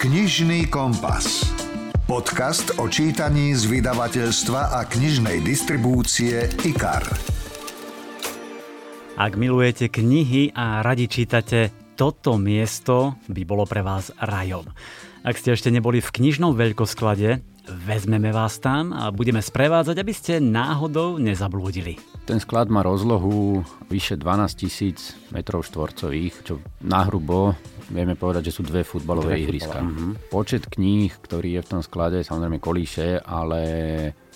Knižný kompas. Podcast o čítaní z vydavateľstva a knižnej distribúcie IKAR. Ak milujete knihy a radi čítate, toto miesto by bolo pre vás rajom. Ak ste ešte neboli v knižnom veľkosklade, vezmeme vás tam a budeme sprevádzať, aby ste náhodou nezablúdili. Ten sklad má rozlohu vyše 12 tisíc metrov štvorcových, čo nahrubo vieme povedať, že sú dve futbalové dve ihriska. Uh-huh. Počet kníh, ktorý je v tom sklade, samozrejme kolíše, ale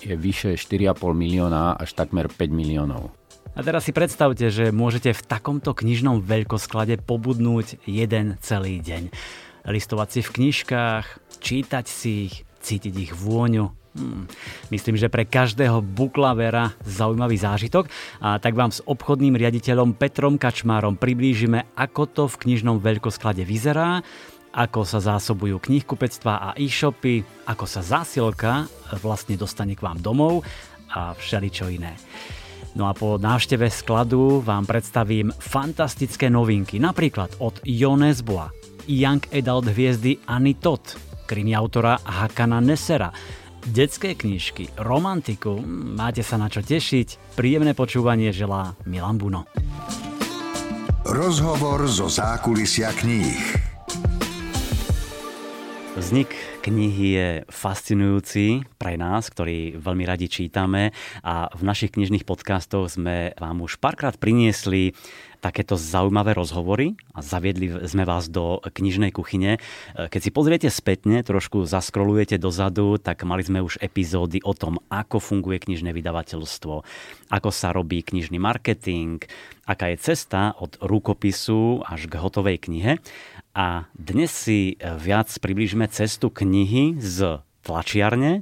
je vyše 4,5 milióna až takmer 5 miliónov. A teraz si predstavte, že môžete v takomto knižnom veľkosklade pobudnúť jeden celý deň. Listovať si v knižkách, čítať si ich, cítiť ich vôňu. Hmm. Myslím, že pre každého buklavera zaujímavý zážitok a tak vám s obchodným riaditeľom Petrom Kačmárom priblížime, ako to v knižnom veľkosklade vyzerá, ako sa zásobujú knihkupectvá a e-shopy, ako sa zásilka vlastne dostane k vám domov a všeličo iné. No a po návšteve skladu vám predstavím fantastické novinky, napríklad od Jones Boa, Young Adult hviezdy Annie Todd, krimi autora Hakana Nesera, detské knižky, romantiku, máte sa na čo tešiť. Príjemné počúvanie želá Milan Buno. Rozhovor zo zákulisia kníh. Vznik knihy je fascinujúci pre nás, ktorí veľmi radi čítame a v našich knižných podcastoch sme vám už párkrát priniesli takéto zaujímavé rozhovory a zaviedli sme vás do knižnej kuchyne. Keď si pozriete spätne, trošku zaskrolujete dozadu, tak mali sme už epizódy o tom, ako funguje knižné vydavateľstvo, ako sa robí knižný marketing, aká je cesta od rukopisu až k hotovej knihe. A dnes si viac približíme cestu knihy z tlačiarne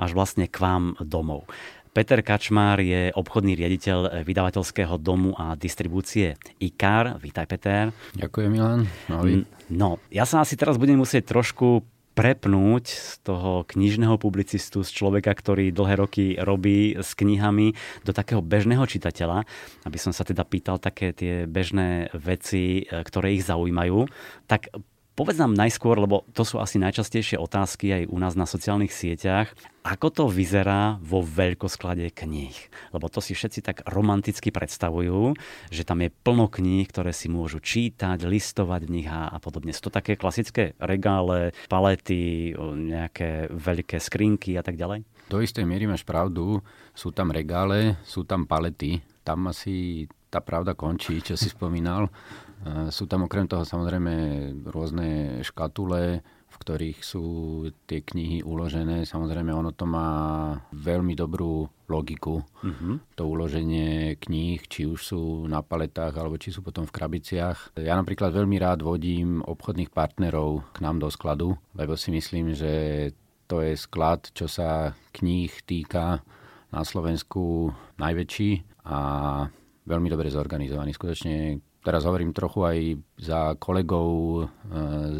až vlastne k vám domov. Peter Kačmár je obchodný riaditeľ vydavateľského domu a distribúcie IKAR. Vítaj, Peter. Ďakujem, Milan. Ahoj. No, ja sa asi teraz budem musieť trošku prepnúť z toho knižného publicistu, z človeka, ktorý dlhé roky robí s knihami, do takého bežného čitateľa, aby som sa teda pýtal také tie bežné veci, ktoré ich zaujímajú. Tak Povedz nám najskôr, lebo to sú asi najčastejšie otázky aj u nás na sociálnych sieťach, ako to vyzerá vo veľkosklade kníh. Lebo to si všetci tak romanticky predstavujú, že tam je plno kníh, ktoré si môžu čítať, listovať v nich a, a podobne. Sú to také klasické regále, palety, nejaké veľké skrinky a tak ďalej? Do istej miery máš pravdu. Sú tam regále, sú tam palety. Tam asi tá pravda končí, čo si spomínal. Sú tam okrem toho samozrejme rôzne škatule, v ktorých sú tie knihy uložené. Samozrejme, ono to má veľmi dobrú logiku, mm-hmm. to uloženie kníh, či už sú na paletách, alebo či sú potom v krabiciach. Ja napríklad veľmi rád vodím obchodných partnerov k nám do skladu, lebo si myslím, že to je sklad, čo sa kníh týka na Slovensku najväčší a veľmi dobre zorganizovaný. Skutočne teraz hovorím trochu aj za kolegov e,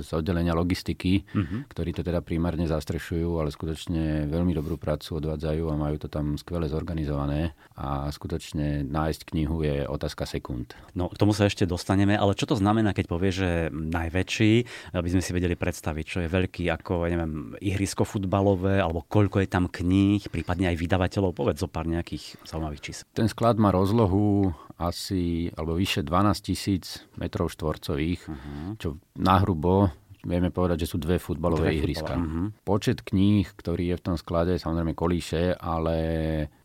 z oddelenia logistiky, uh-huh. ktorí to teda primárne zastrešujú, ale skutočne veľmi dobrú prácu odvádzajú a majú to tam skvele zorganizované a skutočne nájsť knihu je otázka sekúnd. No, k tomu sa ešte dostaneme, ale čo to znamená, keď povie, že najväčší, aby sme si vedeli predstaviť, čo je veľký ako, ja neviem, ihrisko futbalové, alebo koľko je tam kníh, prípadne aj vydavateľov, povedz zo pár nejakých zaujímavých čísel. Ten sklad má rozlohu asi, alebo vyše 12 tisíc metrov štvorcových, uh-huh. čo nahrubo vieme povedať, že sú dve futbalové dve ihriska. Uh-huh. Počet kníh, ktorý je v tom sklade, samozrejme kolíše, ale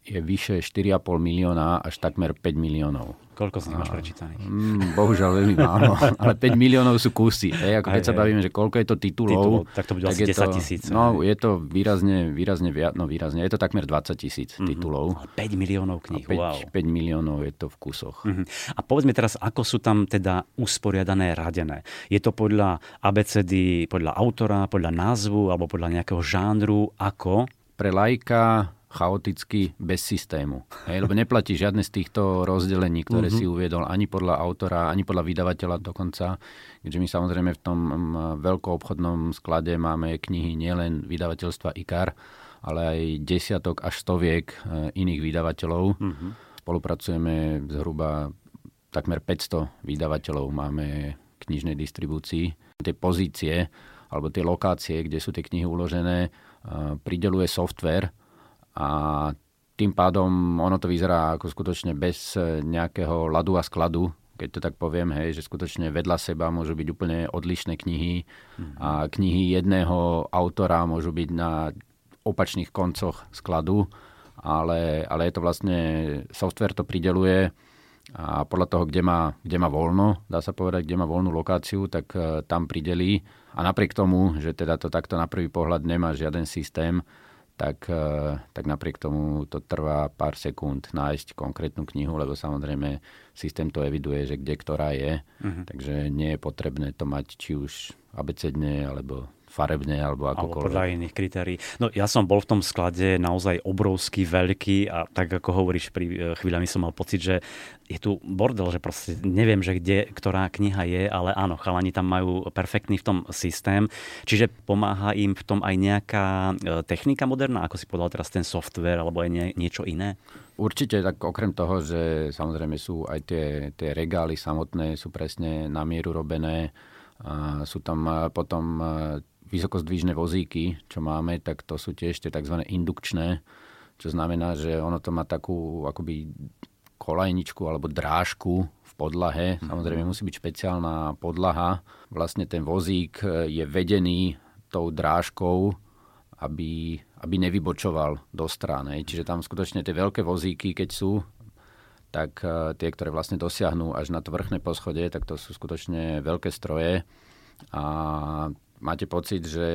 je vyše 4,5 milióna až takmer 5 miliónov. Koľko z nich máš prečítaných? Mm, bohužiaľ veľmi málo, ale 5 miliónov sú kusy. Hej, ako keď aj, sa bavíme, že koľko je to titulov, titulov tak to bude asi 10 tisíc. No, je to výrazne, výrazne viac, no výrazne, je to takmer 20 tisíc mm-hmm. titulov. Ale 5 miliónov kníh, 5, wow. 5 miliónov je to v kusoch. Mm-hmm. A povedzme teraz, ako sú tam teda usporiadané, radené. Je to podľa ABCD, podľa autora, podľa názvu alebo podľa nejakého žánru, ako? Pre lajka chaoticky bez systému. Hej, lebo neplatí žiadne z týchto rozdelení, ktoré uh-huh. si uviedol ani podľa autora, ani podľa vydavateľa dokonca. Keďže my samozrejme v tom veľkoobchodnom sklade máme knihy nielen vydavateľstva IKAR, ale aj desiatok až stoviek e, iných vydavateľov. Uh-huh. Spolupracujeme zhruba takmer 500 vydavateľov máme knižnej distribúcii. Tie pozície alebo tie lokácie, kde sú tie knihy uložené, prideluje software a tým pádom ono to vyzerá ako skutočne bez nejakého ladu a skladu, keď to tak poviem, hej, že skutočne vedľa seba môžu byť úplne odlišné knihy mm-hmm. a knihy jedného autora môžu byť na opačných koncoch skladu, ale, ale je to vlastne, software to prideluje a podľa toho, kde má, kde má voľno, dá sa povedať, kde má voľnú lokáciu, tak uh, tam pridelí. A napriek tomu, že teda to takto na prvý pohľad nemá žiaden systém, tak, uh, tak napriek tomu to trvá pár sekúnd nájsť konkrétnu knihu, lebo samozrejme systém to eviduje, že kde ktorá je. Uh-huh. Takže nie je potrebné to mať či už abecedne alebo farebne alebo akokoľvek. Alebo podľa iných kritérií. No ja som bol v tom sklade naozaj obrovský, veľký a tak ako hovoríš, pri e, chvíľami som mal pocit, že je tu bordel, že proste neviem, že kde, ktorá kniha je, ale áno, chalani tam majú perfektný v tom systém, čiže pomáha im v tom aj nejaká e, technika moderná, ako si povedal teraz ten software alebo aj nie, niečo iné? Určite, tak okrem toho, že samozrejme sú aj tie, tie regály samotné, sú presne na mieru robené, a sú tam potom vysokozdvížne vozíky, čo máme, tak to sú tiež tie tzv. indukčné, čo znamená, že ono to má takú akoby kolajničku alebo drážku v podlahe. Mhm. Samozrejme musí byť špeciálna podlaha. Vlastne ten vozík je vedený tou drážkou, aby, aby nevybočoval do strany. Čiže tam skutočne tie veľké vozíky, keď sú, tak eh, tie, ktoré vlastne dosiahnu až na to vrchné poschodie, tak to sú skutočne veľké stroje. A máte pocit, že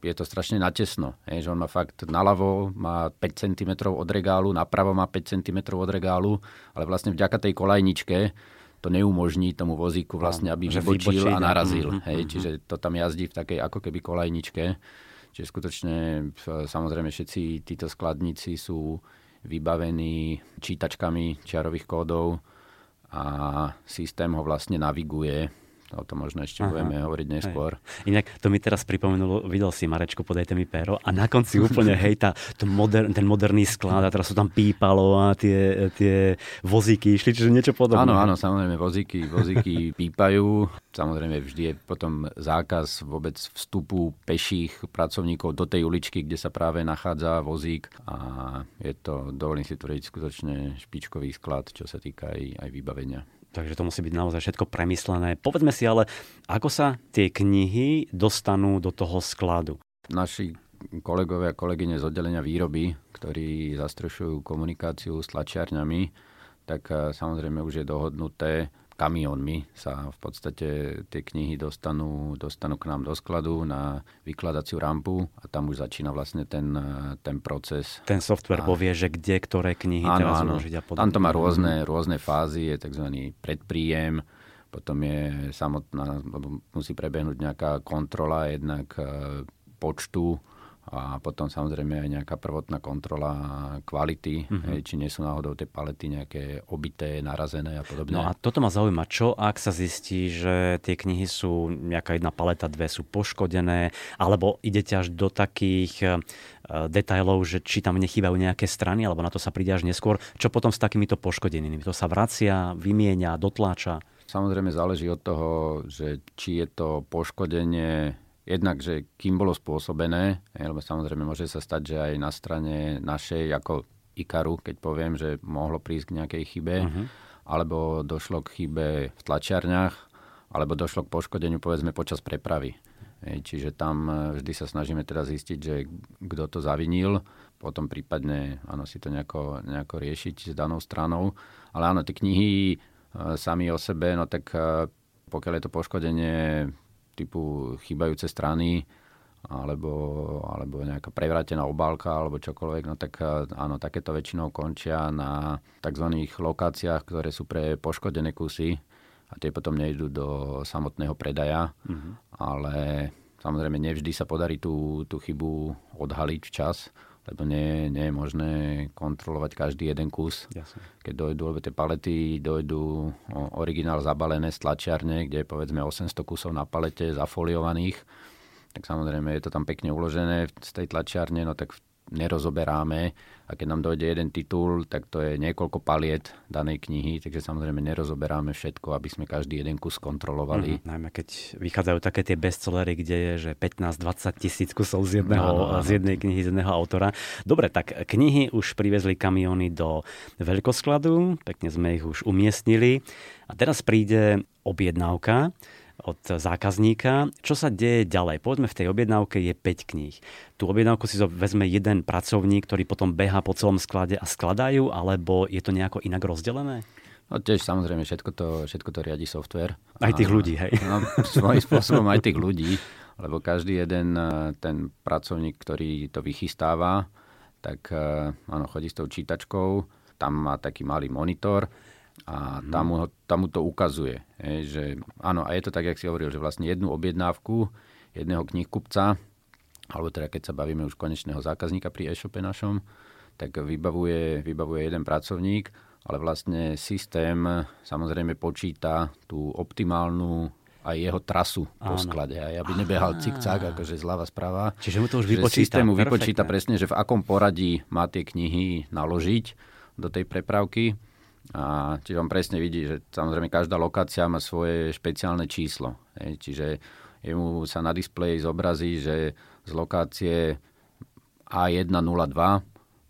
je to strašne natesno. Je, že on má fakt naľavo má 5 cm od regálu, napravo má 5 cm od regálu, ale vlastne vďaka tej kolajničke to neumožní tomu vozíku vlastne, aby vybočil a narazil. Mm-hmm, hej, mm-hmm. Čiže to tam jazdí v takej ako keby kolajničke. Čiže skutočne samozrejme všetci títo skladníci sú vybavení čítačkami čiarových kódov a systém ho vlastne naviguje O tom možno ešte Aha. budeme hovoriť neskôr. Hej. Inak to mi teraz pripomenulo, videl si Marečko, podajte mi péro a na konci úplne hej, tá, to moder, ten moderný sklad a teraz sú tam pípalo a tie, tie vozíky išli, čiže niečo podobné. Áno, áno, samozrejme vozíky, vozíky pípajú. Samozrejme vždy je potom zákaz vôbec vstupu peších pracovníkov do tej uličky, kde sa práve nachádza vozík a je to, dovolím si tvrdiť, skutočne špičkový sklad, čo sa týka aj, aj vybavenia. Takže to musí byť naozaj všetko premyslené. Povedzme si ale, ako sa tie knihy dostanú do toho skladu? Naši kolegovia a kolegyne z oddelenia výroby, ktorí zastrešujú komunikáciu s tlačiarňami, tak eh, samozrejme už je dohodnuté, kamiónmi sa v podstate tie knihy dostanú, dostanú k nám do skladu na vykladaciu rampu a tam už začína vlastne ten, ten proces. Ten software a... povie, že kde ktoré knihy áno, teraz áno. uložiť a podobne. Tam to má rôzne, rôzne fázy, je tzv. predpríjem, potom je samotná, musí prebehnúť nejaká kontrola jednak e, počtu a potom samozrejme aj nejaká prvotná kontrola kvality, mm-hmm. hej, či nie sú náhodou tie palety nejaké obité, narazené a podobne. No a toto ma zaujíma, čo ak sa zistí, že tie knihy sú, nejaká jedna paleta, dve sú poškodené, alebo idete až do takých uh, detailov, že či tam nechýbajú nejaké strany, alebo na to sa príde až neskôr. Čo potom s takýmito poškodenými? To sa vracia, vymieňa, dotláča? Samozrejme záleží od toho, že či je to poškodenie jednak, že kým bolo spôsobené, lebo samozrejme môže sa stať, že aj na strane našej, ako Ikaru, keď poviem, že mohlo prísť k nejakej chybe, uh-huh. alebo došlo k chybe v tlačiarniach, alebo došlo k poškodeniu povedzme počas prepravy. Čiže tam e, vždy sa snažíme teda zistiť, že kto to zavinil, potom prípadne áno, si to nejako, nejako riešiť s danou stranou. Ale áno, tie knihy e, sami o sebe, no tak e, pokiaľ je to poškodenie typu chýbajúce strany alebo, alebo nejaká prevrátená obálka alebo čokoľvek, no tak eh, áno, takéto väčšinou končia na tzv. lokáciách, ktoré sú pre poškodené kusy a tie potom nejdú do samotného predaja, mm-hmm. ale samozrejme nevždy sa podarí tú, tú chybu odhaliť včas, lebo nie, nie je možné kontrolovať každý jeden kus. Jasne. Keď dojdú, lebo tie palety dojdú originál zabalené z tlačiarne, kde je povedzme 800 kusov na palete zafoliovaných, tak samozrejme je to tam pekne uložené z tej tlačiarne, no tak v nerozoberáme a keď nám dojde jeden titul, tak to je niekoľko paliet danej knihy, takže samozrejme nerozoberáme všetko, aby sme každý jeden kus kontrolovali. Mm, najmä keď vychádzajú také tie bestsellery, kde je že 15-20 tisíc kusov z, jedného, no, no, no. z jednej knihy, z jedného autora. Dobre, tak knihy už privezli kamiony do veľkoskladu, pekne sme ich už umiestnili a teraz príde objednávka od zákazníka. Čo sa deje ďalej? Povedzme, v tej objednávke je 5 kníh. Tú objednávku si vezme jeden pracovník, ktorý potom beha po celom sklade a skladajú, alebo je to nejako inak rozdelené? No tiež samozrejme, všetko to, všetko to riadi software. Aj tých ľudí, hej? No, svojím spôsobom aj tých ľudí, lebo každý jeden eh, ten pracovník, ktorý to vychystáva, tak eh, áno, chodí s tou čítačkou, tam má taký malý monitor, a tam mu, tam mu to ukazuje. Je, že, áno, a je to tak, jak si hovoril, že vlastne jednu objednávku jedného knihkupca, alebo teda keď sa bavíme už konečného zákazníka pri e-shope našom, tak vybavuje, vybavuje jeden pracovník, ale vlastne systém samozrejme počíta tú optimálnu aj jeho trasu po sklade. Aj aby nebehal cik-cak, akože zľava správa. Čiže mu to už vypočíta. Systém mu vypočíta presne, že v akom poradí má tie knihy naložiť do tej prepravky a čiže on presne vidí, že samozrejme každá lokácia má svoje špeciálne číslo. Hej, čiže jemu sa na displeji zobrazí, že z lokácie A102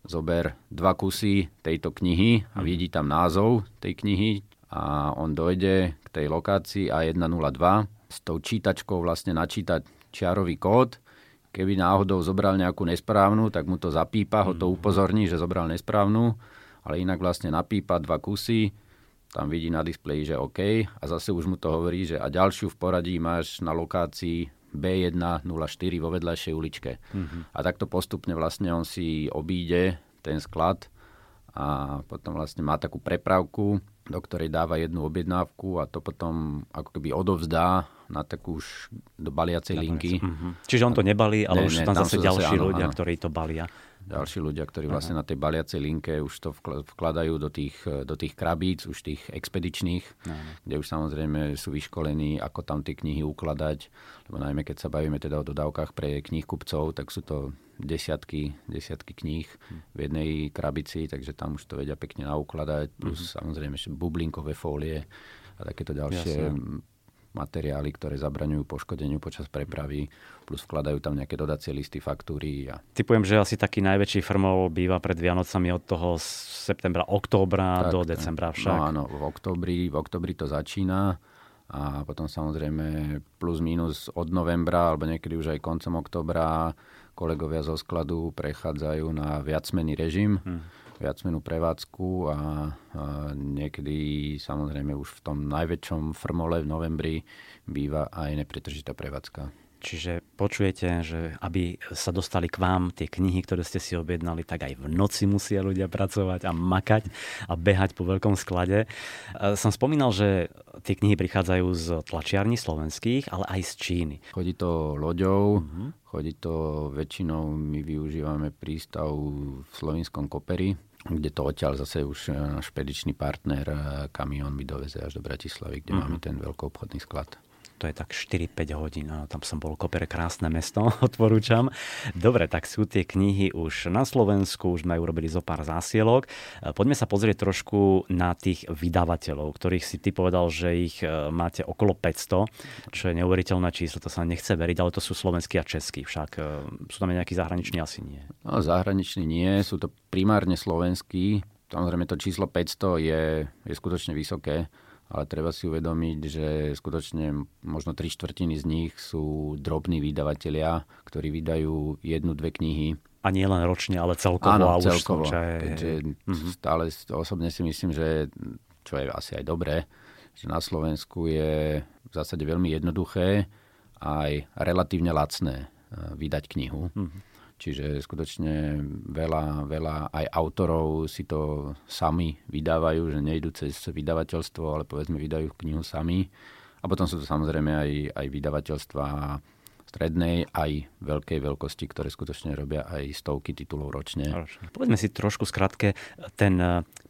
zober dva kusy tejto knihy a mhm. vidí tam názov tej knihy a on dojde k tej lokácii A102 s tou čítačkou vlastne načítať čiarový kód. Keby náhodou zobral nejakú nesprávnu, tak mu to zapípa, ho to mhm. upozorní, že zobral nesprávnu ale inak vlastne napípa dva kusy, tam vidí na displeji, že OK a zase už mu to hovorí, že a ďalšiu v poradí máš na lokácii B104 vo vedľajšej uličke. Mm-hmm. A takto postupne vlastne on si obíde ten sklad a potom vlastne má takú prepravku, do ktorej dáva jednu objednávku a to potom ako keby odovzdá na takú už do baliacej linky. Mm-hmm. Čiže on to nebalí, ale ne, už ne, tam, tam zase ďalší zase, ľudia, áno. ktorí to balia ďalší ľudia, ktorí vlastne na tej baliacej linke už to vkladajú do tých, do tých krabíc, už tých expedičných, no. kde už samozrejme sú vyškolení, ako tam tie knihy ukladať. Lebo najmä keď sa bavíme teda o dodávkach pre knih kupcov, tak sú to desiatky, desiatky kníh v jednej krabici, takže tam už to vedia pekne naukladať, plus mm-hmm. samozrejme bublinkové fólie a takéto ďalšie Jasne materiály, ktoré zabraňujú poškodeniu počas prepravy, plus vkladajú tam nejaké dodacie listy, faktúry. A... Typujem, že asi taký najväčší firmov býva pred Vianocami od toho septembra, októbra tak, do decembra však. No áno, v oktobri, v oktobri to začína a potom samozrejme plus minus od novembra alebo niekedy už aj koncom oktobra kolegovia zo skladu prechádzajú na viacmený režim. Hmm viacmenú prevádzku a, a niekedy samozrejme už v tom najväčšom frmole v novembri býva aj nepretržitá prevádzka. Čiže počujete, že aby sa dostali k vám tie knihy, ktoré ste si objednali, tak aj v noci musia ľudia pracovať a makať a behať po veľkom sklade. E, som spomínal, že tie knihy prichádzajú z tlačiarní slovenských, ale aj z Číny. Chodí to loďou, uh-huh. chodí to väčšinou, my využívame prístav v slovinskom Koperi, kde to odtiaľ zase už e, špedičný partner e, kamión mi doveze až do Bratislavy, kde uh-huh. máme ten veľkoobchodný sklad to je tak 4-5 hodín. Áno, tam som bol Koper, krásne mesto, odporúčam. Dobre, tak sú tie knihy už na Slovensku, už sme urobili zo pár zásielok. E, poďme sa pozrieť trošku na tých vydavateľov, ktorých si ty povedal, že ich e, máte okolo 500, čo je neuveriteľné číslo, to sa nechce veriť, ale to sú slovenskí a českí však. E, sú tam nejakí zahraniční? Asi nie. No, zahraniční nie, sú to primárne slovenskí. Samozrejme to číslo 500 je, je skutočne vysoké ale treba si uvedomiť, že skutočne možno tri štvrtiny z nich sú drobní vydavatelia, ktorí vydajú jednu, dve knihy. A nie len ročne, ale celkovo. Áno, a celkovo. Už je... Keďže mm-hmm. stále osobne si myslím, že čo je asi aj dobré, že na Slovensku je v zásade veľmi jednoduché aj relatívne lacné eh, vydať knihu. Mm-hmm Čiže skutočne veľa, veľa aj autorov si to sami vydávajú, že nejdú cez vydavateľstvo, ale povedzme vydajú knihu sami. A potom sú to samozrejme aj, aj vydavateľstva strednej, aj veľkej veľkosti, ktoré skutočne robia aj stovky titulov ročne. Povedzme si trošku skratke ten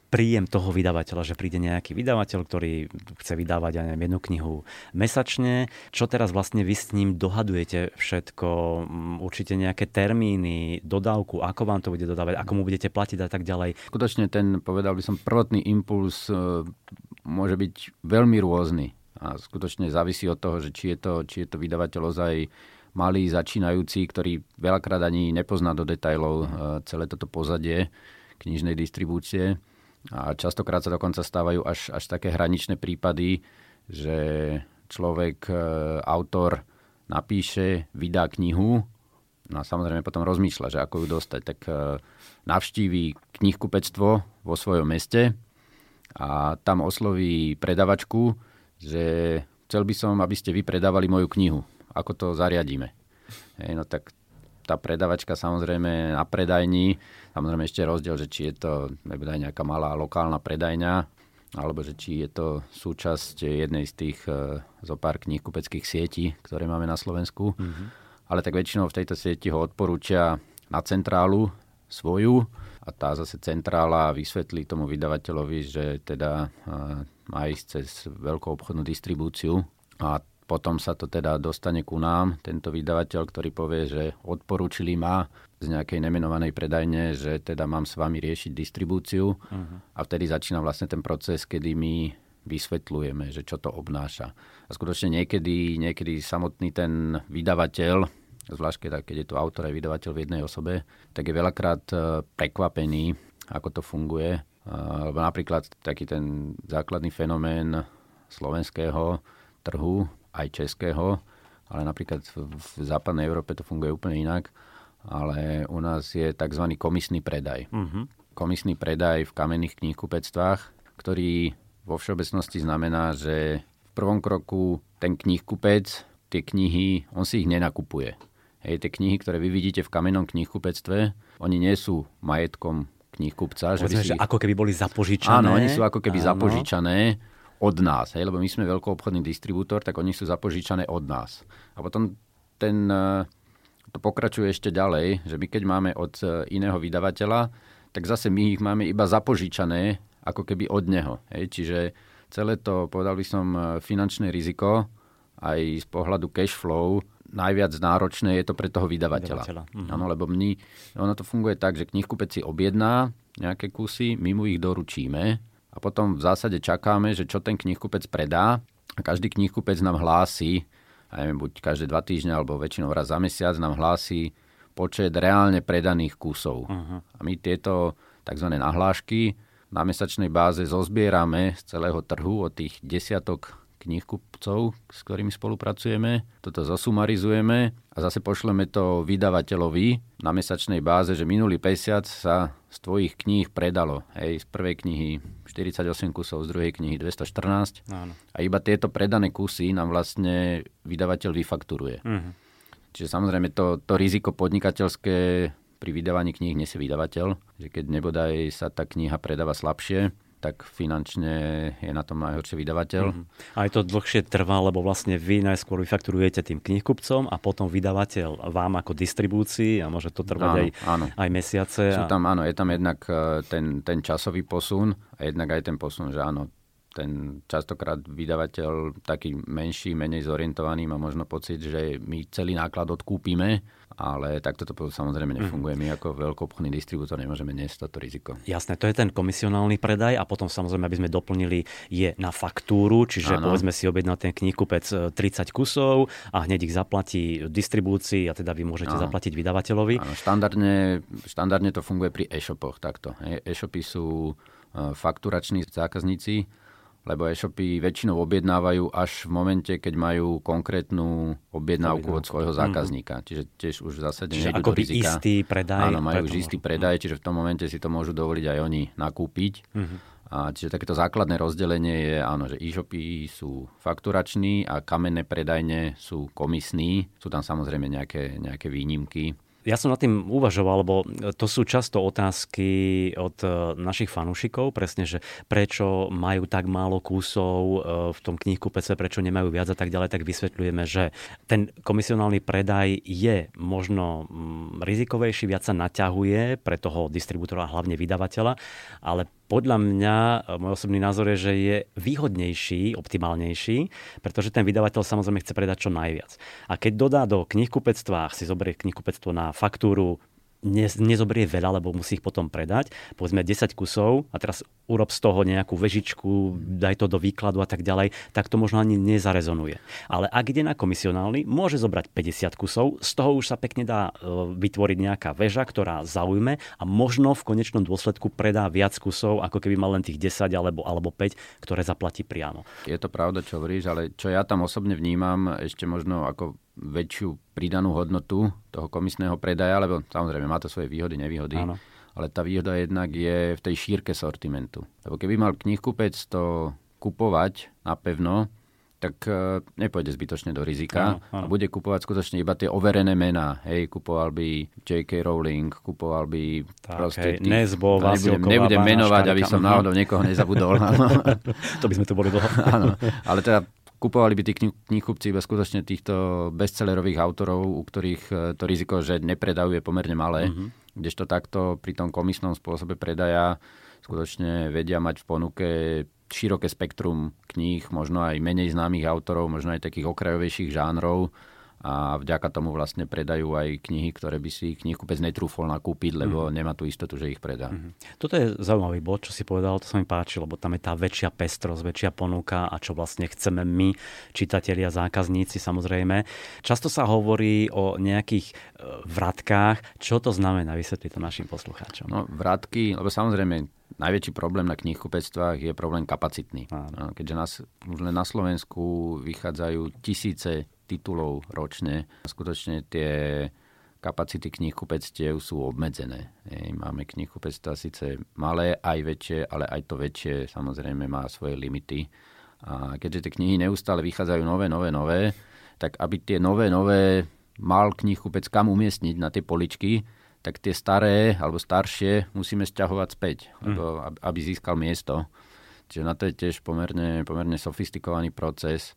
príjem toho vydavateľa, že príde nejaký vydavateľ, ktorý chce vydávať aj jednu knihu mesačne. Čo teraz vlastne vy s ním dohadujete všetko? Mm, určite nejaké termíny, dodávku, ako vám to bude dodávať, ako mu budete platiť a tak ďalej. Skutočne ten, povedal by som, prvotný impuls e, môže byť veľmi rôzny. A skutočne závisí od toho, že či je to, či je to vydavateľ ozaj malý, začínajúci, ktorý veľakrát ani nepozná do detajlov e, celé toto pozadie knižnej distribúcie a častokrát sa dokonca stávajú až, až také hraničné prípady, že človek, e, autor napíše, vydá knihu, no a samozrejme potom rozmýšľa, že ako ju dostať. Tak e, navštíví knihkupectvo vo svojom meste a tam osloví predavačku, že chcel by som, aby ste vy predávali moju knihu. Ako to zariadíme? Hej, no tak tá predavačka samozrejme na predajni, samozrejme ešte rozdiel, že či je to aj nejaká malá lokálna predajňa, alebo že či je to súčasť jednej z tých e, zo pár kupeckých sietí, ktoré máme na Slovensku. Mm-hmm. Ale tak väčšinou v tejto sieti ho odporúčia na centrálu svoju a tá zase centrála vysvetlí tomu vydavateľovi, že teda e, má ísť cez veľkú obchodnú distribúciu a potom sa to teda dostane ku nám, tento vydavateľ, ktorý povie, že odporúčili ma z nejakej nemenovanej predajne, že teda mám s vami riešiť distribúciu uh-huh. a vtedy začína vlastne ten proces, kedy my vysvetľujeme, že čo to obnáša. A skutočne niekedy, niekedy samotný ten vydavateľ, zvlášť keď, keď je to autor aj vydavateľ v jednej osobe, tak je veľakrát e, prekvapený, ako to funguje. Lebo napríklad taký ten základný fenomén slovenského trhu aj českého, ale napríklad v západnej Európe to funguje úplne inak, ale u nás je tzv. komisný predaj. Uh-huh. Komisný predaj v kamenných knihkupectvách, ktorý vo všeobecnosti znamená, že v prvom kroku ten knihkupec tie knihy, on si ich nenakupuje. Hej, tie knihy, ktoré vy vidíte v kamennom knihkupectve, oni nie sú majetkom knihkupca. Že si... že ako keby boli zapožičané. Áno, oni sú ako keby áno. zapožičané od nás, hej, lebo my sme veľkoobchodný distribútor, tak oni sú zapožičané od nás. A potom ten, e, to pokračuje ešte ďalej, že my keď máme od e, iného vydavateľa, tak zase my ich máme iba zapožičané ako keby od neho. Hej. Čiže celé to, povedal by som, e, finančné riziko aj z pohľadu cash flow najviac náročné je to pre toho vydavateľa. vydavateľa. Mhm. Áno, lebo my, ono to funguje tak, že knihkupec si objedná nejaké kusy, my mu ich doručíme a potom v zásade čakáme, že čo ten knihkupec predá a každý knihkupec nám hlási, a neviem, buď každé dva týždne alebo väčšinou raz za mesiac nám hlási počet reálne predaných kusov. Uh-huh. A my tieto tzv. nahlášky na mesačnej báze zozbierame z celého trhu od tých desiatok knihkupcov, s ktorými spolupracujeme. Toto zosumarizujeme a zase pošleme to vydavateľovi na mesačnej báze, že minulý mesiac sa z tvojich kníh predalo. Hej, z prvej knihy 48 kusov, z druhej knihy 214. Áno. A iba tieto predané kusy nám vlastne vydavateľ vyfakturuje. Uh-huh. Čiže samozrejme to, to riziko podnikateľské pri vydávaní kníh nesie vydavateľ, že keď nebodaj sa tá kniha predáva slabšie, tak finančne je na tom najhorší vydavateľ. Mm-hmm. A je to dlhšie trvá, lebo vlastne vy najskôr vyfakturujete tým knihkupcom a potom vydavateľ vám ako distribúcii a môže to trvať áno, aj, áno. aj mesiace. Sú tam, áno, je tam jednak e, ten, ten časový posun a jednak aj ten posun, že áno, ten častokrát vydavateľ taký menší, menej zorientovaný má možno pocit, že my celý náklad odkúpime ale takto to samozrejme mhm. nefunguje. My ako veľkoobchodný distribútor nemôžeme niesť toto riziko. Jasné, to je ten komisionálny predaj a potom samozrejme, aby sme doplnili, je na faktúru, čiže ano. povedzme si objedná ten knihkupec 30 e, kusov a hneď ich zaplatí distribúcii a teda vy môžete ano. zaplatiť vydavateľovi. Ano, štandardne, štandardne to funguje pri e-shopoch takto. E-shopy sú e, fakturační zákazníci, lebo e-shopy väčšinou objednávajú až v momente, keď majú konkrétnu objednávku od svojho mhm. zákazníka. Mm-hmm. Čiže tiež už v zásade čiže ako do rizika. istý predaj. Áno, majú už istý predaj, čiže v tom momente si to môžu dovoliť aj oni nakúpiť. Mm-hmm. A čiže takéto základné rozdelenie je, áno, že e-shopy sú fakturační a kamenné predajne sú komisní. Sú tam samozrejme nejaké, nejaké výnimky ja som nad tým uvažoval, lebo to sú často otázky od e, našich fanúšikov, presne, že prečo majú tak málo kusov e, v tom knihku PC, prečo nemajú viac a tak ďalej, tak vysvetľujeme, že ten komisionálny predaj je možno mm, rizikovejší, viac sa naťahuje pre toho distribútora, hlavne vydavateľa, ale podľa mňa, môj osobný názor je, že je výhodnejší, optimálnejší, pretože ten vydavateľ samozrejme chce predať čo najviac. A keď dodá do knihkupectva, si zoberie knihkupectvo na faktúru ne, nezoberie veľa, lebo musí ich potom predať. Povedzme 10 kusov a teraz urob z toho nejakú vežičku, daj to do výkladu a tak ďalej, tak to možno ani nezarezonuje. Ale ak ide na komisionálny, môže zobrať 50 kusov, z toho už sa pekne dá e, vytvoriť nejaká väža, ktorá zaujme a možno v konečnom dôsledku predá viac kusov, ako keby mal len tých 10 alebo, alebo 5, ktoré zaplatí priamo. Je to pravda, čo hovoríš, ale čo ja tam osobne vnímam, ešte možno ako väčšiu pridanú hodnotu toho komisného predaja, lebo samozrejme má to svoje výhody, nevýhody. Áno. Ale tá výhoda jednak je v tej šírke sortimentu. Lebo keby mal knihkupec to kupovať napevno, tak uh, nepôjde zbytočne do rizika áno, áno. a bude kupovať skutočne iba tie overené mená. Hej, kupoval by J.K. Rowling, kupoval by tak, proste... Hej, tých, Nezbo, nebudem, nebudem menovať, aby som náhodou niekoho nezabudol. to by sme tu boli dlho. áno, ale teda kupovali by tí knihkupci iba skutočne týchto bestsellerových autorov, u ktorých e, to riziko, že nepredajú, je pomerne malé. Mm-hmm. Kdežto takto pri tom komisnom spôsobe predaja skutočne vedia mať v ponuke široké spektrum kníh, možno aj menej známych autorov, možno aj takých okrajovejších žánrov a vďaka tomu vlastne predajú aj knihy, ktoré by si knihkupec netrúfol nakúpiť, lebo mm-hmm. nemá tú istotu, že ich predá. Mm-hmm. Toto je zaujímavý bod, čo si povedal, to sa mi páči, lebo tam je tá väčšia pestrosť, väčšia ponuka a čo vlastne chceme my, čitatelia, zákazníci samozrejme. Často sa hovorí o nejakých e, vratkách. Čo to znamená? Vysvetli to našim poslucháčom. No, vratky, lebo samozrejme najväčší problém na knihkupectvách je problém kapacitný. Áno. Keďže nás, už len na Slovensku vychádzajú tisíce titulov ročne. Skutočne tie kapacity knihkupectiev sú obmedzené. Máme knihkupectva síce malé, aj väčšie, ale aj to väčšie samozrejme má svoje limity. A keďže tie knihy neustále vychádzajú nové, nové, nové, tak aby tie nové, nové mal knihkupec kam umiestniť na tie poličky, tak tie staré alebo staršie musíme sťahovať späť, mm. aby získal miesto. Čiže na to je tiež pomerne, pomerne sofistikovaný proces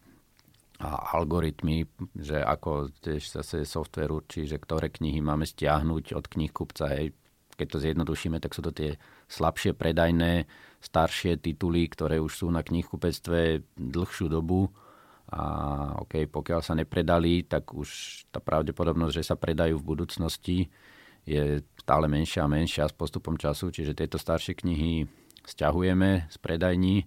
a algoritmy, že ako tiež zase software určí, že ktoré knihy máme stiahnuť od knihkupca. Hej. Keď to zjednodušíme, tak sú to tie slabšie predajné, staršie tituly, ktoré už sú na knihkupectve dlhšiu dobu. A OK, pokiaľ sa nepredali, tak už tá pravdepodobnosť, že sa predajú v budúcnosti, je stále menšia a menšia s postupom času. Čiže tieto staršie knihy stiahujeme z predajní,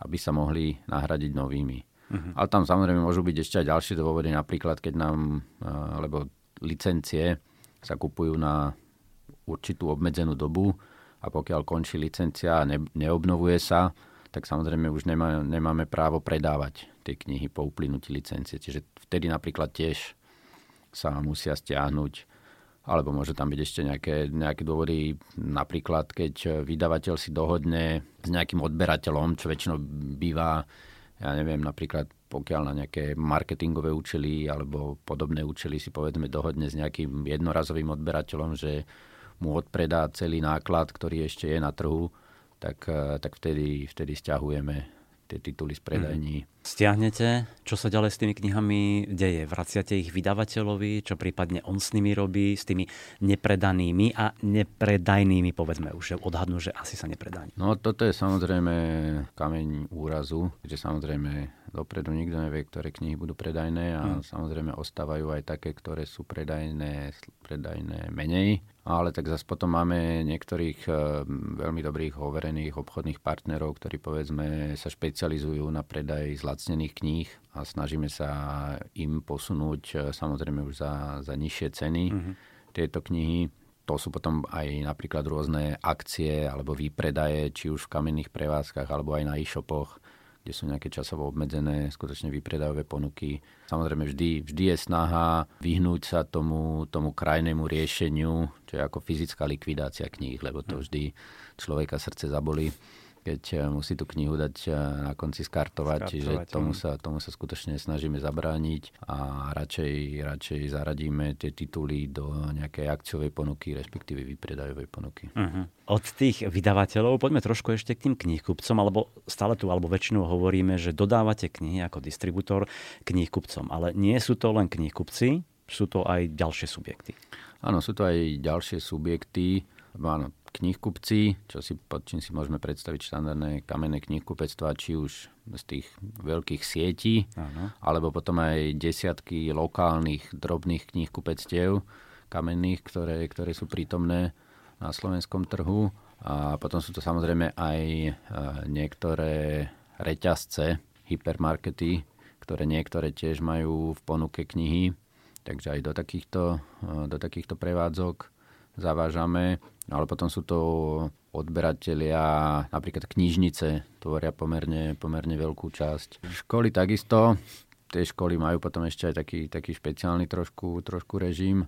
aby sa mohli nahradiť novými. Uh-huh. Ale tam samozrejme môžu byť ešte aj ďalšie dôvody, napríklad keď nám, lebo licencie sa kupujú na určitú obmedzenú dobu a pokiaľ končí licencia a ne, neobnovuje sa, tak samozrejme už nemá, nemáme právo predávať tie knihy po uplynutí licencie. Čiže vtedy napríklad tiež sa musia stiahnuť alebo môže tam byť ešte nejaké, nejaké dôvody, napríklad keď vydavateľ si dohodne s nejakým odberateľom, čo väčšinou býva ja neviem, napríklad pokiaľ na nejaké marketingové účely alebo podobné účely si povedzme dohodne s nejakým jednorazovým odberateľom, že mu odpredá celý náklad, ktorý ešte je na trhu, tak, eh, tak vtedy, vtedy stiahujeme tie tituly z predajní. Mm. Stiahnete, čo sa ďalej s tými knihami deje? Vraciate ich vydavateľovi, čo prípadne on s nimi robí, s tými nepredanými a nepredajnými, povedzme už, že odhadnú, že asi sa nepredajú. No toto je samozrejme kameň úrazu, že samozrejme dopredu nikto nevie, ktoré knihy budú predajné a mm. samozrejme ostávajú aj také, ktoré sú predajné, predajné menej ale tak zase potom máme niektorých eh, veľmi dobrých overených obchodných partnerov, ktorí povedzme sa špecializujú na predaj zlacnených kníh a snažíme sa im posunúť eh, samozrejme už za, za nižšie ceny mm-hmm. tieto knihy. To sú potom aj napríklad rôzne akcie alebo výpredaje, či už v kamenných prevádzkach alebo aj na e-shopoch kde sú nejaké časovo obmedzené skutočne vypredajové ponuky. Samozrejme vždy, vždy je snaha vyhnúť sa tomu, tomu krajnému riešeniu, čo je ako fyzická likvidácia kníh, lebo to hm. vždy človeka srdce zabolí keď eh, musí tú knihu dať eh, na konci skartovať, skartovať čiže tomu sa, tomu sa skutočne snažíme zabrániť a radšej, radšej zaradíme tie tituly do nejakej akciovej ponuky, respektíve vypredajovej ponuky. Uh-huh. Od tých vydavateľov poďme trošku ešte k tým knihkupcom, alebo stále tu, alebo väčšinou hovoríme, že dodávate knihy ako distribútor knihkupcom, ale nie sú to len knihkupci, sú to aj ďalšie subjekty. Áno, sú to aj ďalšie subjekty. Áno, knihkupci, čo si, pod čím si môžeme predstaviť štandardné kamenné knihkupectvá, či už z tých veľkých sietí, ano. alebo potom aj desiatky lokálnych drobných knihkupectiev kamenných, ktoré, ktoré sú prítomné na slovenskom trhu. A potom sú to samozrejme aj e, niektoré reťazce, hypermarkety, ktoré niektoré tiež majú v ponuke knihy. Takže aj do takýchto, e, do takýchto prevádzok zavážame. Ale potom sú to odberatelia, napríklad knižnice, tvoria pomerne, pomerne veľkú časť. Školy takisto, tie školy majú potom ešte aj taký, taký špeciálny trošku, trošku režim.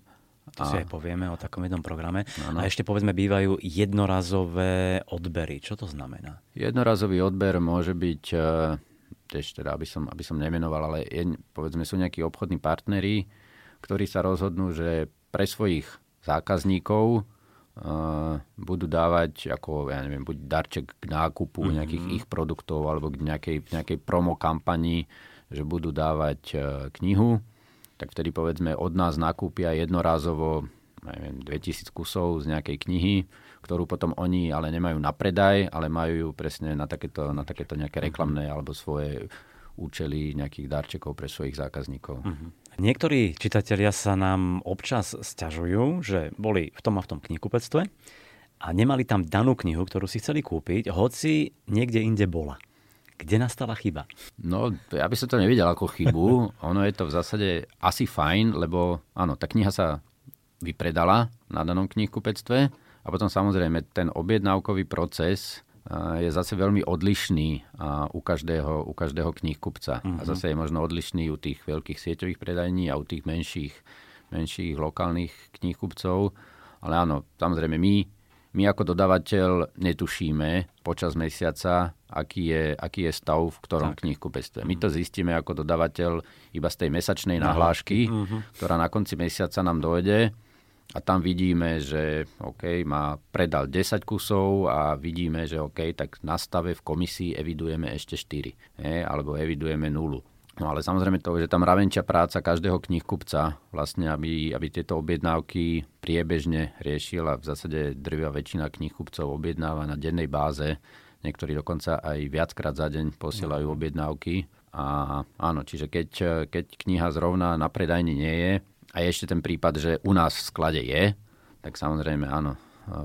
To si aj povieme o takom jednom programe. Ano. A ešte povedzme, bývajú jednorazové odbery. Čo to znamená? Jednorazový odber môže byť, e, tiež teda, aby som, aby som nemenoval, ale je, povedzme sú nejakí obchodní partneri, ktorí sa rozhodnú, že pre svojich zákazníkov uh, budú dávať ako, ja neviem, buď darček k nákupu mm-hmm. nejakých ich produktov alebo k nejakej, nejakej promo kampanii, že budú dávať uh, knihu, tak vtedy povedzme od nás nakúpia jednorázovo neviem, 2000 kusov z nejakej knihy, ktorú potom oni ale nemajú na predaj, ale majú ju presne na takéto, na takéto nejaké mhm. reklamné alebo svoje účely nejakých darčekov pre svojich zákazníkov. Uh-huh. Niektorí čitatelia sa nám občas stiažujú, že boli v tom a v tom knihkupectve a nemali tam danú knihu, ktorú si chceli kúpiť, hoci niekde inde bola. Kde nastala chyba? No, ja by som to nevidel ako chybu. ono je to v zásade asi fajn, lebo áno, tá kniha sa vypredala na danom knihkupectve a potom samozrejme ten objednávkový proces je zase veľmi odlišný u každého, u každého knihkupca. Uh-huh. A mhm. zase je možno odlišný u tých veľkých sieťových predajní a u tých menších, menších lokálnych knihkupcov. Ale áno, samozrejme my, my ako dodávateľ netušíme počas mesiaca, aký je, aký je stav v ktorom tak. knihkupectve. My to mhm. zistíme ako dodávateľ iba z tej mesačnej nahlášky, uh-huh. ktorá na konci mesiaca nám dojde a tam vidíme, že OK, má predal 10 kusov a vidíme, že OK, tak na stave v komisii evidujeme ešte 4, je, alebo evidujeme nulu. No ale samozrejme to, že tam ravenčia práca každého knihkupca, vlastne aby, aby tieto objednávky priebežne riešil a v zásade drvia väčšina knihkupcov objednáva na dennej báze, niektorí dokonca aj viackrát za deň posielajú no. objednávky. A áno, čiže keď, keď kniha zrovna na predajni nie je, a je ešte ten prípad, že u nás v sklade je, tak samozrejme áno,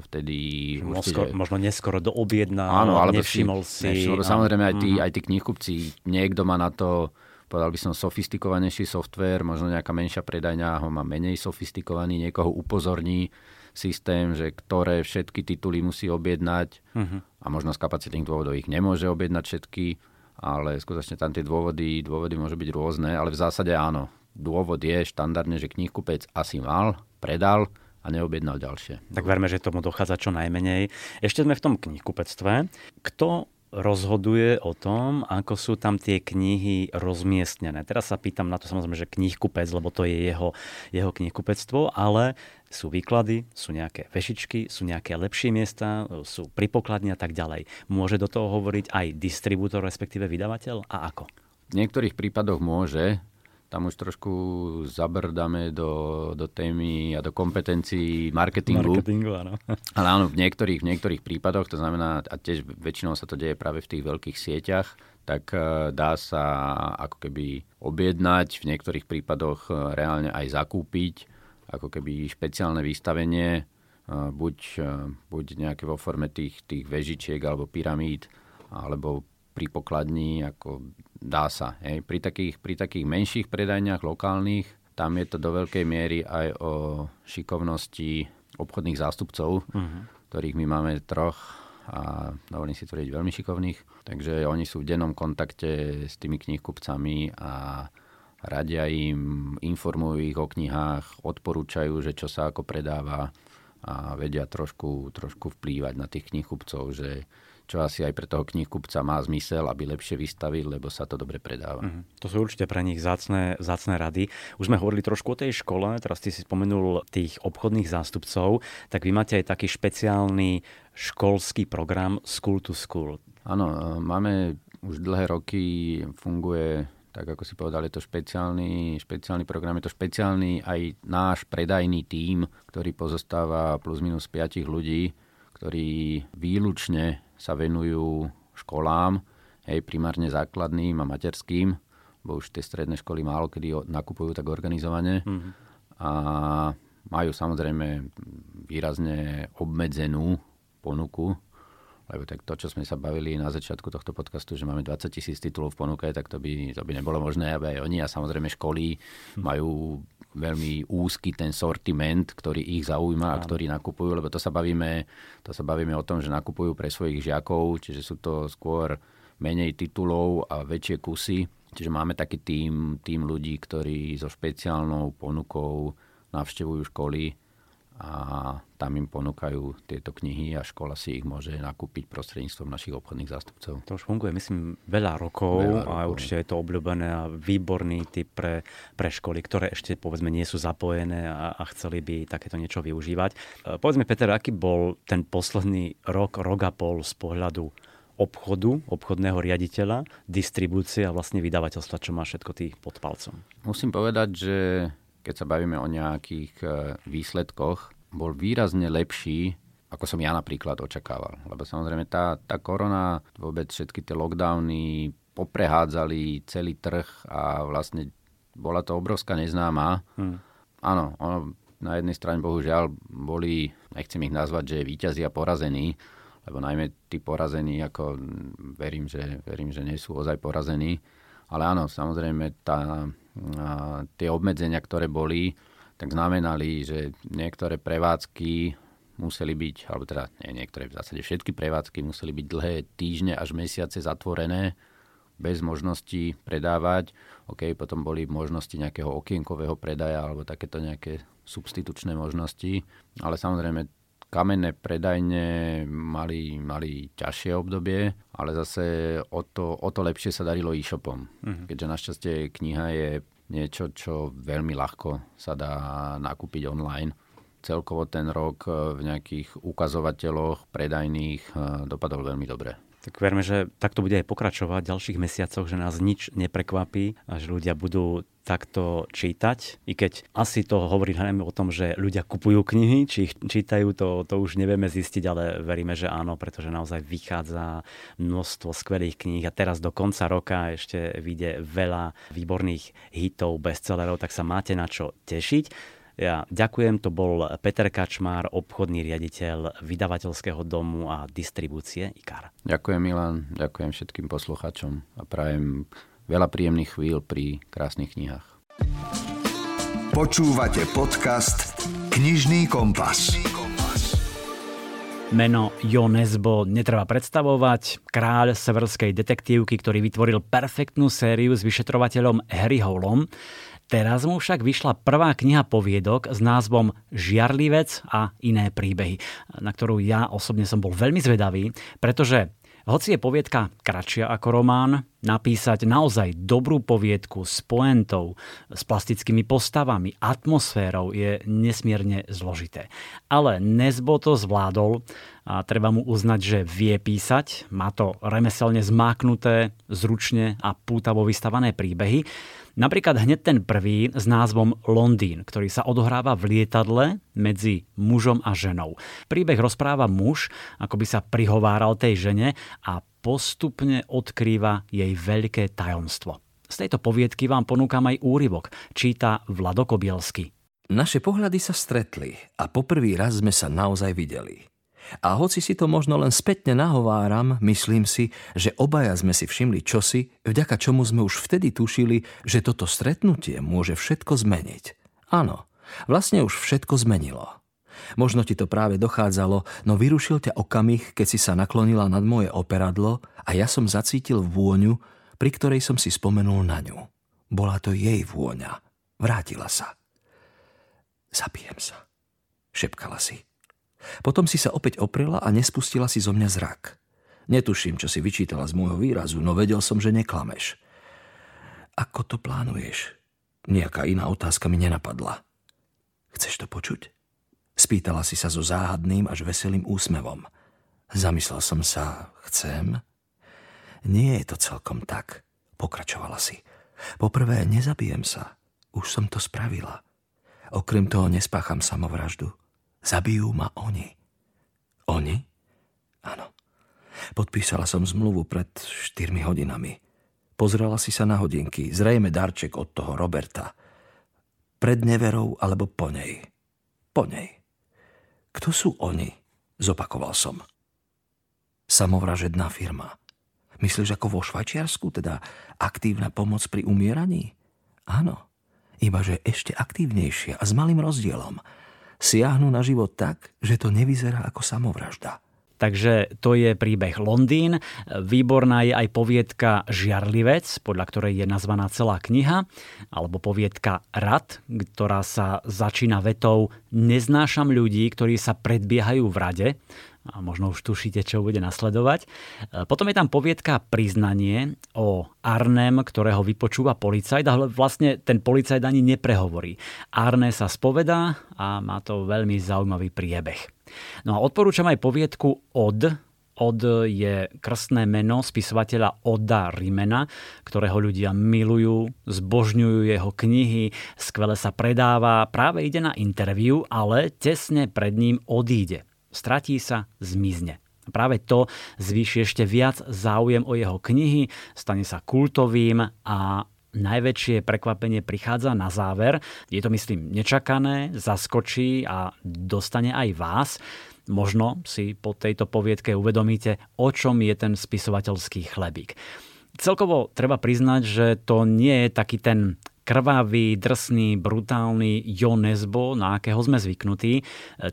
vtedy určite... Možno neskoro do objedná, áno, alebo nevšimol si. Nevšimol, áno. Samozrejme aj tí, mm. aj tí knihkupci, niekto má na to, povedal by som, sofistikovanejší software, možno nejaká menšia predajňa ho má menej sofistikovaný, niekoho upozorní systém, že ktoré všetky tituly musí objednať mm-hmm. a možno z kapacitných dôvodov ich nemôže objednať všetky, ale skutočne tam tie dôvody, dôvody môžu byť rôzne, ale v zásade áno, dôvod je štandardne, že knihkupec asi mal, predal a neobjednal ďalšie. Tak verme, že tomu dochádza čo najmenej. Ešte sme v tom knihkupectve. Kto rozhoduje o tom, ako sú tam tie knihy rozmiestnené. Teraz sa pýtam na to samozrejme, že knihkupec, lebo to je jeho, jeho knihkupectvo, ale sú výklady, sú nejaké vešičky, sú nejaké lepšie miesta, sú pripokladne a tak ďalej. Môže do toho hovoriť aj distribútor, respektíve vydavateľ a ako? V niektorých prípadoch môže, tam už trošku zabrdáme do, do témy a do kompetencií marketingu. Marketingu, áno. Ale áno, v niektorých, v niektorých prípadoch, to znamená, a tiež väčšinou sa to deje práve v tých veľkých sieťach, tak e, dá sa ako keby objednať, v niektorých prípadoch e, reálne aj zakúpiť, ako keby špeciálne vystavenie, e, buď, buď nejaké vo forme tých, tých vežičiek alebo pyramíd, alebo pri pokladni, ako dá sa. Hej. Pri, takých, pri takých menších predajniach lokálnych, tam je to do veľkej miery aj o šikovnosti obchodných zástupcov, uh-huh. ktorých my máme troch a dovolím si tvrdiť veľmi šikovných. Takže oni sú v dennom kontakte s tými knihkupcami a radia im, informujú ich o knihách, odporúčajú, že čo sa ako predáva a vedia trošku, trošku vplývať na tých knihkupcov, že čo asi aj pre toho knihkupca má zmysel, aby lepšie vystavil, lebo sa to dobre predáva. Mm-hmm. To sú určite pre nich zácne, zácne rady. Už sme hovorili trošku o tej škole, teraz ty si spomenul tých obchodných zástupcov, tak vy máte aj taký špeciálny školský program School to School. Áno, e, máme už dlhé roky, funguje tak ako si povedal, je to špeciálny, špeciálny program, je to špeciálny aj náš predajný tím, ktorý pozostáva plus minus 5 ľudí, ktorí výlučne sa venujú školám, hej, primárne základným a materským, bo už tie stredné školy málo kedy nakupujú tak organizovane. Mm-hmm. A majú samozrejme výrazne obmedzenú ponuku, lebo tak to, čo sme sa bavili na začiatku tohto podcastu, že máme 20 tisíc titulov v ponuke, tak to by, to by nebolo možné, aby aj oni a samozrejme školy hm. majú veľmi úzky ten sortiment, ktorý ich zaujíma a ktorý nakupujú, lebo to sa bavíme, to sa bavíme o tom, že nakupujú pre svojich žiakov, čiže sú to skôr menej titulov a väčšie kusy. Čiže máme taký tým, tým ľudí, ktorí so špeciálnou ponukou navštevujú školy a tam im ponúkajú tieto knihy a škola si ich môže nakúpiť prostredníctvom našich obchodných zástupcov. To už funguje, myslím, veľa rokov, veľa rokov. a určite je to obľúbené a výborný typ pre, pre školy, ktoré ešte povedzme nie sú zapojené a, a chceli by takéto niečo využívať. E, povedzme, Peter, aký bol ten posledný rok, rok a pol z pohľadu obchodu, obchodného riaditeľa, distribúcie a vlastne vydavateľstva, čo má všetko tých pod palcom? Musím povedať, že keď sa bavíme o nejakých e, výsledkoch, bol výrazne lepší, ako som ja napríklad očakával. Lebo samozrejme tá, tá korona, vôbec všetky tie lockdowny poprehádzali celý trh a vlastne bola to obrovská neznáma. Hmm. Áno, ono, na jednej strane bohužiaľ boli, nechcem ich nazvať, že víťazí a porazení, lebo najmä tí porazení, ako verím, že, verím, že nie sú ozaj porazení. Ale áno, samozrejme tá, tie obmedzenia, ktoré boli, tak znamenali, že niektoré prevádzky museli byť, alebo teda nie niektoré, v zásade všetky prevádzky museli byť dlhé týždne až mesiace zatvorené, bez možnosti predávať. OK, potom boli možnosti nejakého okienkového predaja alebo takéto nejaké substitučné možnosti. Ale samozrejme kamenné predajne mali, mali ťažšie obdobie, ale zase o to, o to lepšie sa darilo e-shopom. Uh-huh. Keďže našťastie kniha je niečo, čo veľmi ľahko sa dá nakúpiť online. Celkovo ten rok v nejakých ukazovateľoch predajných eh, dopadol veľmi dobre. Tak verme, že takto bude aj pokračovať v ďalších mesiacoch, že nás nič neprekvapí a že ľudia budú takto čítať. I keď asi to hovorí najmä o tom, že ľudia kupujú knihy, či ich čítajú, to, to už nevieme zistiť, ale veríme, že áno, pretože naozaj vychádza množstvo skvelých kníh a teraz do konca roka ešte vyjde veľa výborných hitov, bestsellerov, tak sa máte na čo tešiť. Ja ďakujem, to bol Peter Kačmár, obchodný riaditeľ vydavateľského domu a distribúcie IKAR. Ďakujem Milan, ďakujem všetkým poslucháčom a prajem veľa príjemných chvíľ pri krásnych knihách. Počúvate podcast Knižný kompas. Meno Jo Nesbo netreba predstavovať. Kráľ severskej detektívky, ktorý vytvoril perfektnú sériu s vyšetrovateľom Harry Howlom. Teraz mu však vyšla prvá kniha poviedok s názvom Žiarlivec a iné príbehy, na ktorú ja osobne som bol veľmi zvedavý, pretože hoci je poviedka kratšia ako román, napísať naozaj dobrú poviedku s poentou, s plastickými postavami, atmosférou je nesmierne zložité. Ale Nesbo to zvládol a treba mu uznať, že vie písať, má to remeselne zmáknuté, zručne a pútavo vystavané príbehy Napríklad hneď ten prvý s názvom Londýn, ktorý sa odohráva v lietadle medzi mužom a ženou. Príbeh rozpráva muž, ako by sa prihováral tej žene a postupne odkrýva jej veľké tajomstvo. Z tejto poviedky vám ponúkam aj úryvok, číta Vlado Kobielsky. Naše pohľady sa stretli a poprvý raz sme sa naozaj videli. A hoci si to možno len spätne nahováram, myslím si, že obaja sme si všimli čosi, vďaka čomu sme už vtedy tušili, že toto stretnutie môže všetko zmeniť. Áno, vlastne už všetko zmenilo. Možno ti to práve dochádzalo, no vyrušil ťa okamih, keď si sa naklonila nad moje operadlo a ja som zacítil vôňu, pri ktorej som si spomenul na ňu. Bola to jej vôňa. Vrátila sa. Zapijem sa. Šepkala si. Potom si sa opäť oprela a nespustila si zo mňa zrak. Netuším, čo si vyčítala z môjho výrazu, no vedel som, že neklameš. Ako to plánuješ? Nejaká iná otázka mi nenapadla. Chceš to počuť? Spýtala si sa so záhadným až veselým úsmevom. Zamyslel som sa, chcem? Nie je to celkom tak, pokračovala si. Poprvé, nezabijem sa. Už som to spravila. Okrem toho nespácham samovraždu. Zabijú ma oni. Oni? Áno. Podpísala som zmluvu pred 4 hodinami. Pozrela si sa na hodinky, zrejme darček od toho Roberta. Pred neverou alebo po nej. Po nej. Kto sú oni? Zopakoval som. Samovražedná firma. Myslíš ako vo Švajčiarsku, teda aktívna pomoc pri umieraní? Áno, ibaže ešte aktívnejšia a s malým rozdielom. Siahnu na život tak, že to nevyzerá ako samovražda. Takže to je príbeh Londýn. Výborná je aj poviedka Žiarlivec, podľa ktorej je nazvaná celá kniha, alebo poviedka Rad, ktorá sa začína vetou Neznášam ľudí, ktorí sa predbiehajú v rade a možno už tušíte, čo bude nasledovať. Potom je tam poviedka Priznanie o Arnem, ktorého vypočúva policajt, ale vlastne ten policajt ani neprehovorí. Arne sa spovedá a má to veľmi zaujímavý priebeh. No a odporúčam aj poviedku Od, od je krstné meno spisovateľa Oda Rimena, ktorého ľudia milujú, zbožňujú jeho knihy, skvele sa predáva, práve ide na interviu, ale tesne pred ním odíde. Stratí sa, zmizne. Práve to zvýši ešte viac záujem o jeho knihy, stane sa kultovým a najväčšie prekvapenie prichádza na záver. Je to, myslím, nečakané, zaskočí a dostane aj vás. Možno si po tejto poviedke uvedomíte, o čom je ten spisovateľský chlebík. Celkovo treba priznať, že to nie je taký ten krvavý, drsný, brutálny Jo na akého sme zvyknutí.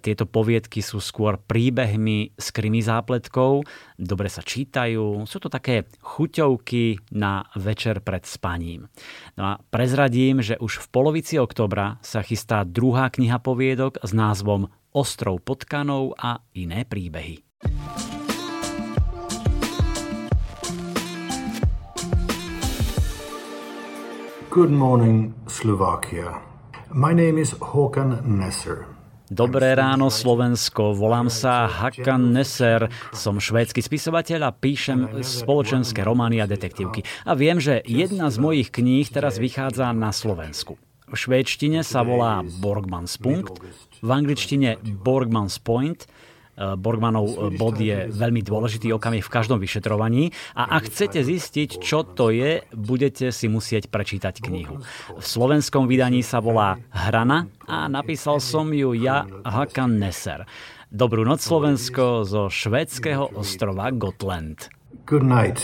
Tieto poviedky sú skôr príbehmi s krimi zápletkou, dobre sa čítajú, sú to také chuťovky na večer pred spaním. No a prezradím, že už v polovici oktobra sa chystá druhá kniha poviedok s názvom Ostrov potkanov a iné príbehy. Good morning, Slovakia. My name is Håkan Nesser. Dobré ráno Slovensko, volám sa Hakan Nesser, som švédsky spisovateľ a píšem spoločenské romány a detektívky. A viem, že jedna z mojich kníh teraz vychádza na Slovensku. V švédštine sa volá Borgmans Punkt, v angličtine Borgmans Point Borgmanov eh, bod je veľmi dôležitý okamih v každom vyšetrovaní a ak chcete zistiť, čo to je, budete si musieť prečítať knihu. V slovenskom vydaní sa volá Hrana a napísal som ju ja Hakan Nesser. Dobrú noc Slovensko zo švédskeho ostrova Gotland. Good night,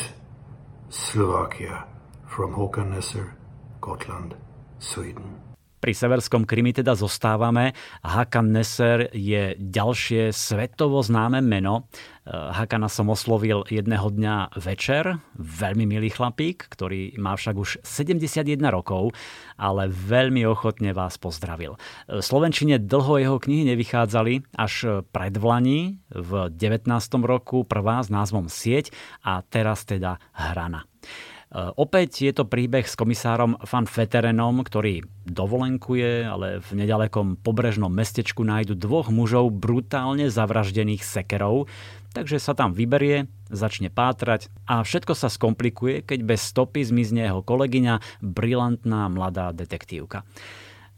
Slovakia, from Håkan Nesser, Gotland, Sweden. Pri severskom Krymi teda zostávame. Hakan Neser je ďalšie svetovo známe meno. Eh, Hakana som oslovil jedného dňa večer. Veľmi milý chlapík, ktorý má však už 71 rokov, ale veľmi ochotne vás pozdravil. V Slovenčine dlho jeho knihy nevychádzali, až pred Vlani v 19. roku prvá s názvom Sieť a teraz teda Hrana. Eh, opäť je to príbeh s komisárom Van Feterenom, ktorý dovolenkuje, ale v nedalekom pobrežnom mestečku nájdu dvoch mužov brutálne zavraždených sekerov, takže sa tam vyberie, začne pátrať a všetko sa skomplikuje, keď bez stopy zmizne jeho kolegyňa, brilantná mladá detektívka.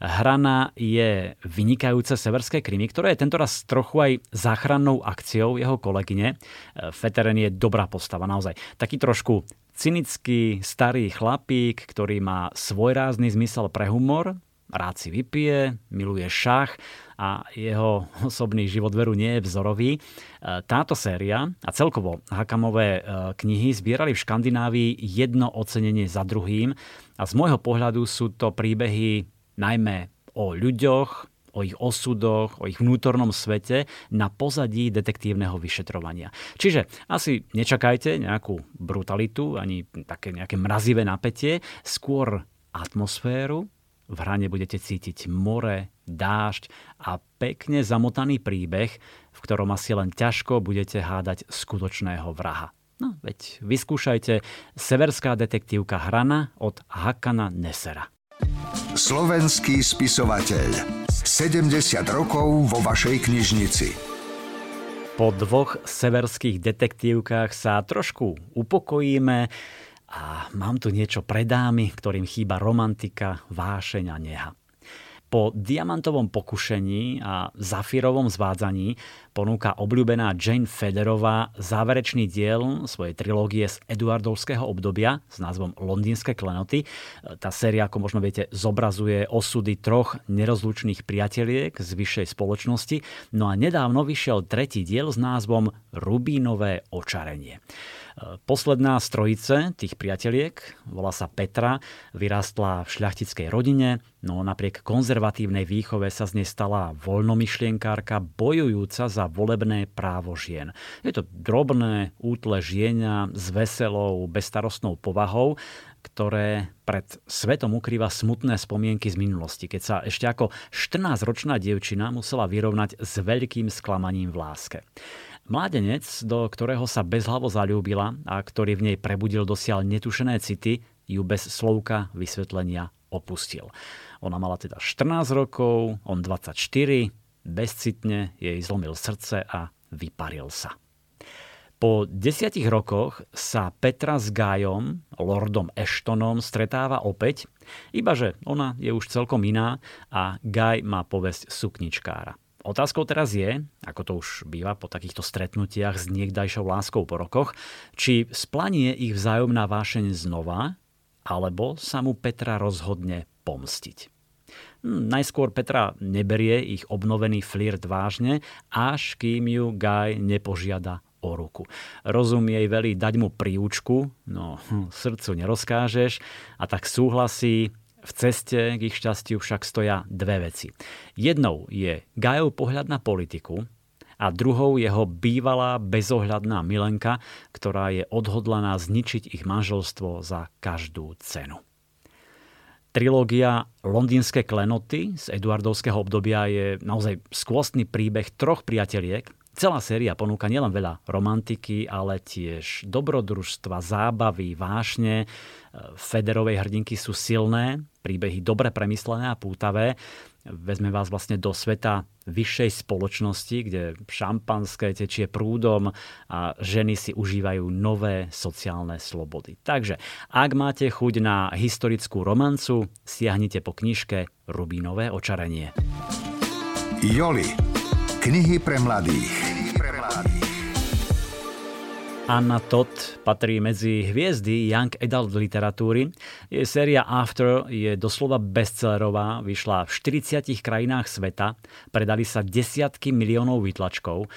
Hrana je vynikajúce severské krymy, ktoré je tentoraz trochu aj záchrannou akciou jeho kolegyne. Eh, Feteren je dobrá postava, naozaj. Taký trošku cynický starý chlapík, ktorý má svojrázny zmysel pre humor, rád si vypije, miluje šach a jeho osobný život veru nie je vzorový. E, táto séria a celkovo Hakamové e, knihy zbierali v Škandinávii jedno ocenenie za druhým a z môjho pohľadu sú to príbehy najmä o ľuďoch, o ich osudoch, o ich vnútornom svete na pozadí detektívneho vyšetrovania. Čiže asi nečakajte nejakú brutalitu, ani také nejaké mrazivé napätie, skôr atmosféru, v hrane budete cítiť more, dážď a pekne zamotaný príbeh, v ktorom asi len ťažko budete hádať skutočného vraha. No, veď vyskúšajte Severská detektívka Hrana od Hakana Nesera. Slovenský spisovateľ 70 rokov vo vašej knižnici. Po dvoch severských detektívkach sa trošku upokojíme a mám tu niečo pre dámy, ktorým chýba romantika, vášeň a neha. Po diamantovom pokušení a zafírovom zvádzaní ponúka obľúbená Jane Federová záverečný diel svojej trilógie z Eduardovského obdobia s názvom Londýnske klenoty. Tá séria, ako možno viete, zobrazuje osudy troch nerozlučných priateliek z vyššej spoločnosti. No a nedávno vyšiel tretí diel s názvom Rubínové očarenie. Posledná z trojice tých priateliek, volá sa Petra, vyrástla v šľachtickej rodine, no napriek konzervatívnej výchove sa z nej stala voľnomyšlienkárka bojujúca za volebné právo žien. Je to drobné, útle žienia s veselou, bezstarostnou povahou, ktoré pred svetom ukrýva smutné spomienky z minulosti, keď sa ešte ako 14-ročná dievčina musela vyrovnať s veľkým sklamaním v láske. Mládenec, do ktorého sa bezhlavo zalúbila a ktorý v nej prebudil dosiaľ netušené city, ju bez slovka vysvetlenia opustil. Ona mala teda 14 rokov, on 24, bezcitne jej zlomil srdce a vyparil sa. Po desiatich rokoch sa Petra s Gajom, lordom Ashtonom, stretáva opäť, ibaže ona je už celkom iná a Gaj má povesť sukničkára. Otázkou teraz je, ako to už býva po takýchto stretnutiach s niekdajšou láskou po rokoch, či splanie ich vzájomná vášeň znova, alebo sa mu Petra rozhodne pomstiť. Hm, najskôr Petra neberie ich obnovený flirt vážne, až kým ju Guy nepožiada o ruku. Rozum jej velí dať mu príučku, no hm, srdcu nerozkážeš a tak súhlasí v ceste k ich šťastiu však stoja dve veci. Jednou je Gajov pohľad na politiku a druhou jeho bývalá bezohľadná milenka, ktorá je odhodlaná zničiť ich manželstvo za každú cenu. Trilógia Londýnske klenoty z Eduardovského obdobia je naozaj skvostný príbeh troch priateliek, Celá séria ponúka nielen veľa romantiky, ale tiež dobrodružstva, zábavy, vášne. Federovej hrdinky sú silné, príbehy dobre premyslené a pútavé. Vezme vás vlastne do sveta vyššej spoločnosti, kde šampanské tečie prúdom a ženy si užívajú nové sociálne slobody. Takže, ak máte chuť na historickú romancu, siahnite po knižke Rubínové očarenie. Joli Knihy pre mladých. Anna Todd patrí medzi hviezdy Young Adult literatúry. Jej séria After je doslova bestsellerová, vyšla v 40 krajinách sveta, predali sa desiatky miliónov výtlačkov.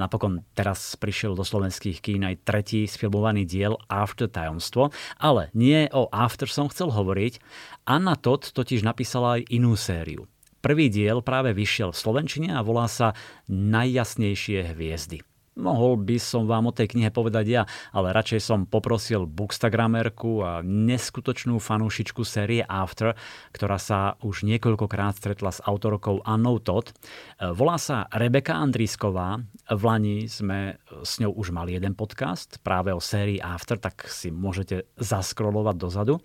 Napokon teraz prišiel do slovenských kín aj tretí sfilmovaný diel After tajomstvo, ale nie o After som chcel hovoriť. Anna Todd totiž napísala aj inú sériu. Prvý diel práve vyšiel v Slovenčine a volá sa Najjasnejšie hviezdy. Mohol by som vám o tej knihe povedať ja, ale radšej som poprosil bookstagramerku a neskutočnú fanúšičku série After, ktorá sa už niekoľkokrát stretla s autorkou Annou Todd. Volá sa Rebeka Andrísková. V Lani sme s ňou už mali jeden podcast práve o sérii After, tak si môžete zaskrolovať dozadu.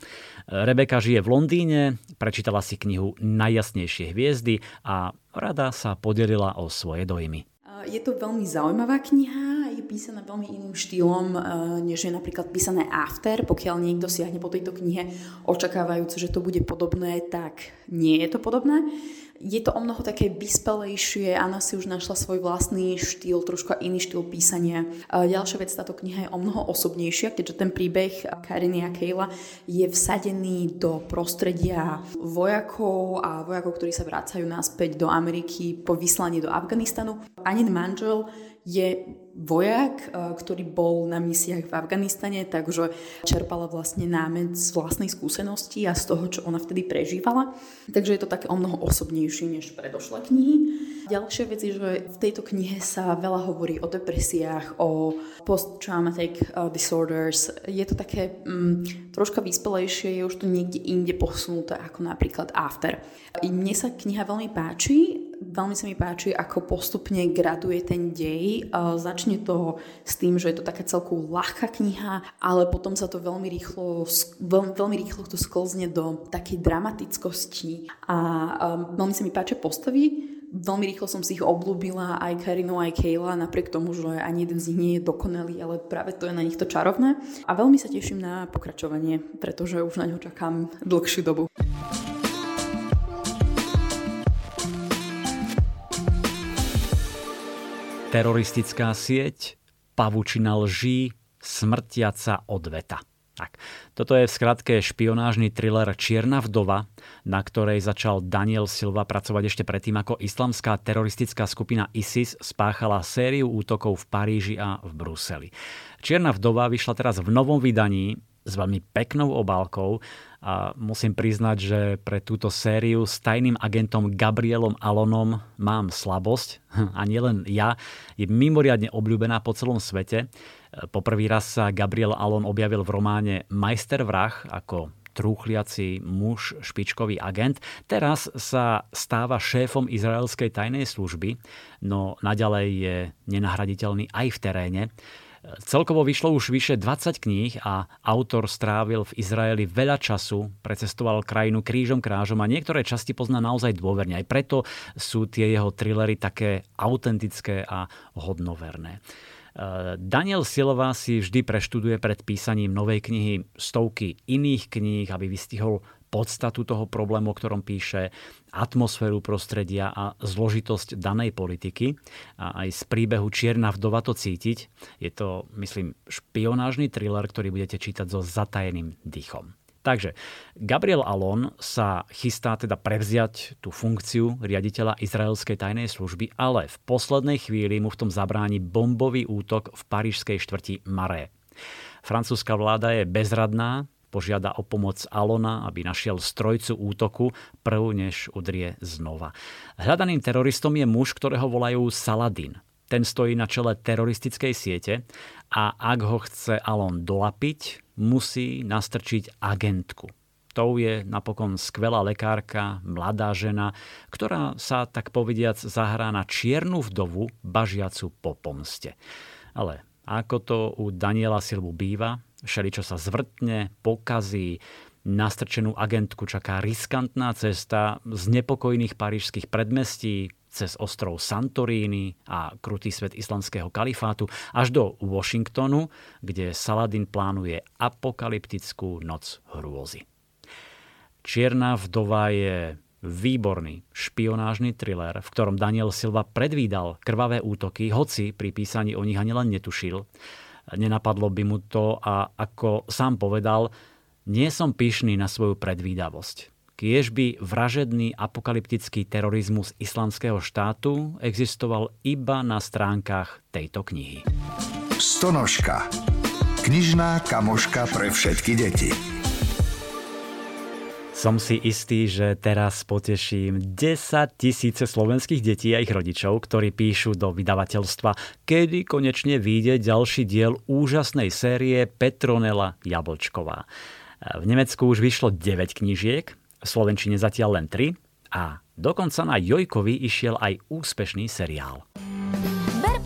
Rebeka žije v Londýne, prečítala si knihu Najjasnejšie hviezdy a rada sa podelila o svoje dojmy. Je to veľmi zaujímavá kniha, je písaná veľmi iným štýlom, eh, než je napríklad písané After. Pokiaľ niekto siahne po tejto knihe očakávajúce, že to bude podobné, tak nie je to podobné je to o mnoho také vyspelejšie, Anna si už našla svoj vlastný štýl, trošku iný štýl písania. Ďalšia vec, táto kniha je o mnoho osobnejšia, keďže ten príbeh Kariny a Kejla je vsadený do prostredia vojakov a vojakov, ktorí sa vracajú naspäť do Ameriky po vyslaní do Afganistanu. Anin manžel je vojak, eh, ktorý bol na misiách v Afganistane, takže čerpala vlastne námed z vlastnej skúsenosti a z toho, čo ona vtedy prežívala. Takže je to také o mnoho osobnejšie než predošlé knihy. Ďalšia vec je, že v tejto knihe sa veľa hovorí o depresiách, o post-traumatic eh, disorders. Je to také mm, troška vyspelejšie, je už to niekde inde posunuté ako napríklad After. Mne sa kniha veľmi páči, veľmi sa mi páči, ako postupne graduje ten dej. Začne to s tým, že je to taká celku ľahká kniha, ale potom sa to veľmi rýchlo, veľmi, veľmi rýchlo to sklzne do takej dramatickosti a veľmi sa mi páči postavy. Veľmi rýchlo som si ich oblúbila, aj Karinu, aj Kayla, napriek tomu, že ani jeden z nich nie je dokonalý, ale práve to je na nich to čarovné. A veľmi sa teším na pokračovanie, pretože už na ňu čakám dlhšiu dobu. Teroristická sieť, pavučina lží, smrtiaca odveta. Tak, toto je v skratke špionážny thriller Čierna vdova, na ktorej začal Daniel Silva pracovať ešte predtým, ako islamská teroristická skupina ISIS spáchala sériu útokov v Paríži a v Bruseli. Čierna vdova vyšla teraz v novom vydaní s veľmi peknou obálkou a musím priznať, že pre túto sériu s tajným agentom Gabrielom Alonom mám slabosť a nielen ja, je mimoriadne obľúbená po celom svete. Poprvý raz sa Gabriel Alon objavil v románe Majster vrah ako trúchliaci muž, špičkový agent. Teraz sa stáva šéfom izraelskej tajnej služby, no naďalej je nenahraditeľný aj v teréne. Celkovo vyšlo už vyše 20 kníh a autor strávil v Izraeli veľa času, precestoval krajinu krížom krážom a niektoré časti pozná naozaj dôverne. Aj preto sú tie jeho trillery také autentické a hodnoverné. Daniel Silva si vždy preštuduje pred písaním novej knihy stovky iných kníh, aby vystihol podstatu toho problému, o ktorom píše, atmosféru prostredia a zložitosť danej politiky. A aj z príbehu Čierna vdova to cítiť. Je to, myslím, špionážny thriller, ktorý budete čítať so zatajeným dýchom. Takže Gabriel Alon sa chystá teda prevziať tú funkciu riaditeľa izraelskej tajnej služby, ale v poslednej chvíli mu v tom zabráni bombový útok v parížskej štvrti Maré. Francúzska vláda je bezradná, požiada o pomoc Alona, aby našiel strojcu útoku prv, než udrie znova. Hľadaným teroristom je muž, ktorého volajú Saladin. Ten stojí na čele teroristickej siete a ak ho chce Alon dolapiť, musí nastrčiť agentku. Tou je napokon skvelá lekárka, mladá žena, ktorá sa tak povediac zahrá na čiernu vdovu, bažiacu po pomste. Ale ako to u Daniela Silvu býva, všeličo sa zvrtne, pokazí, nastrčenú agentku čaká riskantná cesta z nepokojných parížských predmestí cez ostrov Santorini a krutý svet islamského kalifátu až do Washingtonu, kde Saladin plánuje apokalyptickú noc hrôzy. Čierna vdova je výborný špionážny thriller, v ktorom Daniel Silva predvídal krvavé útoky, hoci pri písaní o nich ani len netušil. Nenapadlo by mu to a ako sám povedal, nie som pyšný na svoju predvídavosť kiež by vražedný apokalyptický terorizmus islamského štátu existoval iba na stránkach tejto knihy. Stonožka. Knižná kamoška pre všetky deti. Som si istý, že teraz poteším 10 tisíce slovenských detí a ich rodičov, ktorí píšu do vydavateľstva, kedy konečne vyjde ďalší diel úžasnej série Petronela Jablčková. V Nemecku už vyšlo 9 knížiek, v Slovenčine zatiaľ len 3 a dokonca na Jojkovi išiel aj úspešný seriál.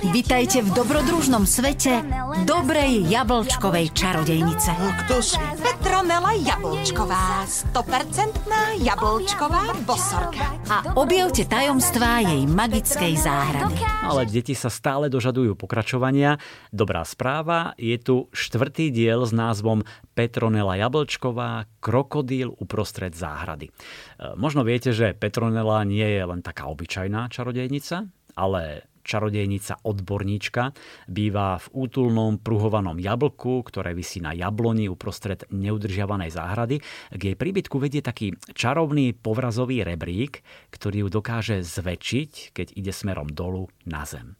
Vitajte v dobrodružnom svete dobrej jablčkovej čarodejnice. Kto si? Petronela Jablčková, 100% jablčková bosorka. A objavte tajomstvá jej magickej záhrady. Ale deti sa stále dožadujú pokračovania. Dobrá správa, je tu štvrtý diel s názvom Petronela Jablčková, krokodíl uprostred záhrady. E, možno viete, že Petronela nie je len taká obyčajná čarodejnica, ale čarodejnica odborníčka, býva v útulnom pruhovanom jablku, ktoré vysí na jabloni uprostred neudržiavanej záhrady. K jej príbytku vedie taký čarovný povrazový rebrík, ktorý ju dokáže zväčšiť, keď ide smerom dolu na zem.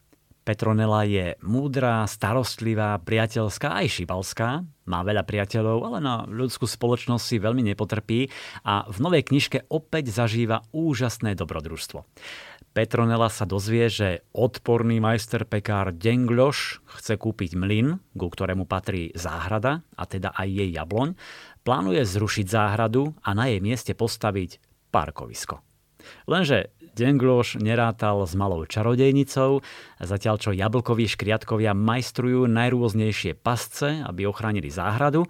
Petronela je múdra, starostlivá, priateľská aj šibalská. Má veľa priateľov, ale na ľudskú spoločnosť si veľmi nepotrpí a v novej knižke opäť zažíva úžasné dobrodružstvo. Petronela sa dozvie, že odporný majster pekár Dengloš chce kúpiť mlyn, ku ktorému patrí záhrada, a teda aj jej jabloň, plánuje zrušiť záhradu a na jej mieste postaviť parkovisko. Lenže Dengloš nerátal s malou čarodejnicou, zatiaľ čo jablkoví škriatkovia majstrujú najrôznejšie pasce, aby ochránili záhradu,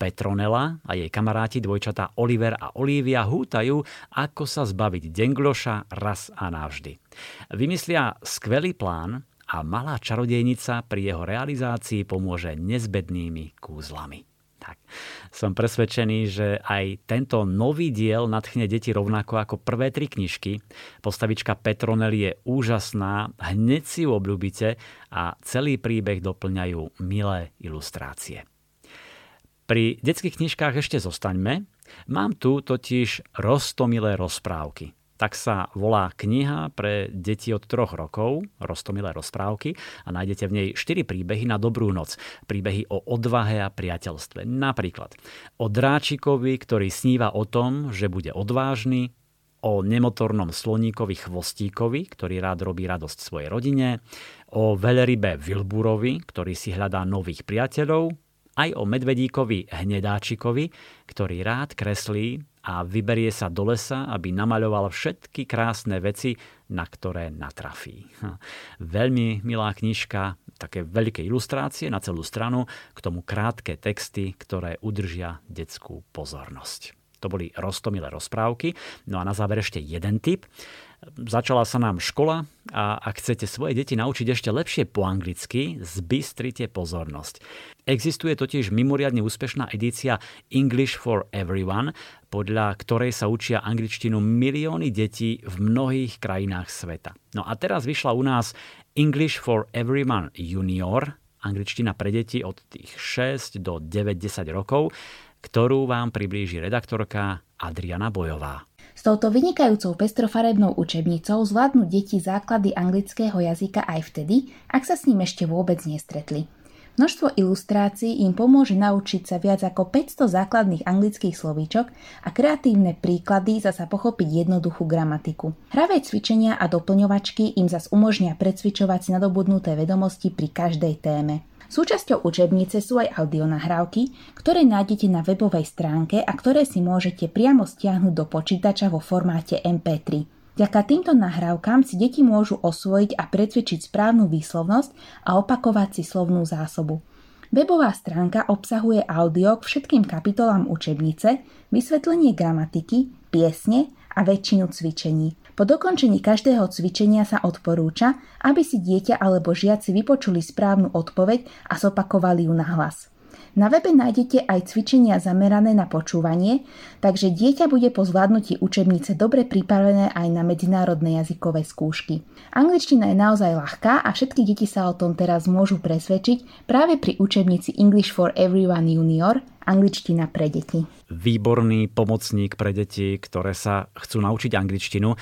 Petronela a jej kamaráti dvojčatá Oliver a Olivia hútajú, ako sa zbaviť Dengloša raz a navždy. Vymyslia skvelý plán a malá čarodejnica pri jeho realizácii pomôže nezbednými kúzlami. Tak, som presvedčený, že aj tento nový diel nadchne deti rovnako ako prvé tri knižky. Postavička Petronel je úžasná, hneď si ju obľúbite a celý príbeh doplňajú milé ilustrácie. Pri detských knižkách ešte zostaňme. Mám tu totiž rostomilé rozprávky tak sa volá kniha pre deti od troch rokov, Rostomilé rozprávky a nájdete v nej 4 príbehy na dobrú noc. Príbehy o odvahe a priateľstve. Napríklad o dráčikovi, ktorý sníva o tom, že bude odvážny, o nemotornom sloníkovi chvostíkovi, ktorý rád robí radosť svojej rodine, o veľrybe Vilburovi, ktorý si hľadá nových priateľov, aj o medvedíkovi hnedáčikovi, ktorý rád kreslí a vyberie sa do lesa, aby namaľoval všetky krásne veci, na ktoré natrafí. Veľmi milá knižka, také veľké ilustrácie na celú stranu, k tomu krátke texty, ktoré udržia detskú pozornosť. To boli rostomilé rozprávky. No a na záver ešte jeden tip. Začala sa nám škola a ak chcete svoje deti naučiť ešte lepšie po anglicky, zbystrite pozornosť. Existuje totiž mimoriadne úspešná edícia English for Everyone, podľa ktorej sa učia angličtinu milióny detí v mnohých krajinách sveta. No a teraz vyšla u nás English for Everyone Junior, angličtina pre deti od tých 6 do 9-10 rokov, ktorú vám priblíži redaktorka Adriana Bojová. S touto vynikajúcou pestrofarebnou učebnicou zvládnu deti základy anglického jazyka aj vtedy, ak sa s ním ešte vôbec nestretli. Množstvo ilustrácií im pomôže naučiť sa viac ako 500 základných anglických slovíčok a kreatívne príklady zasa pochopiť jednoduchú gramatiku. Hravé cvičenia a doplňovačky im zas umožnia predsvičovať si nadobudnuté vedomosti pri každej téme. Súčasťou učebnice sú aj audionahrávky, ktoré nájdete na webovej stránke a ktoré si môžete priamo stiahnuť do počítača vo formáte MP3. Vďaka týmto nahrávkam si deti môžu osvojiť a precvičiť správnu výslovnosť a opakovať si slovnú zásobu. Webová stránka obsahuje audio k všetkým kapitolám učebnice, vysvetlenie gramatiky, piesne a väčšinu cvičení. Po dokončení každého cvičenia sa odporúča, aby si dieťa alebo žiaci vypočuli správnu odpoveď a zopakovali ju na hlas. Na webe nájdete aj cvičenia zamerané na počúvanie, takže dieťa bude po zvládnutí učebnice dobre pripravené aj na medzinárodné jazykové skúšky. Angličtina je naozaj ľahká a všetky deti sa o tom teraz môžu presvedčiť práve pri učebnici English for Everyone Junior angličtina pre deti. Výborný pomocník pre deti, ktoré sa chcú naučiť angličtinu.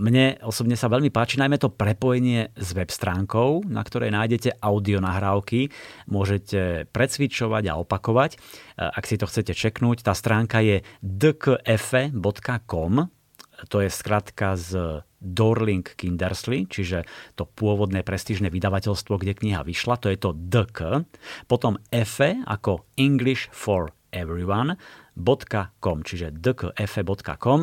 Mne osobne sa veľmi páči najmä to prepojenie s web stránkou, na ktorej nájdete audio nahrávky. Môžete precvičovať a opakovať. Ak si to chcete čeknúť, tá stránka je dkf.com to je skratka z Dorling Kindersley, čiže to pôvodné prestížne vydavateľstvo, kde kniha vyšla, to je to DK, potom EFE ako English for Everyone .com, čiže dkf.com.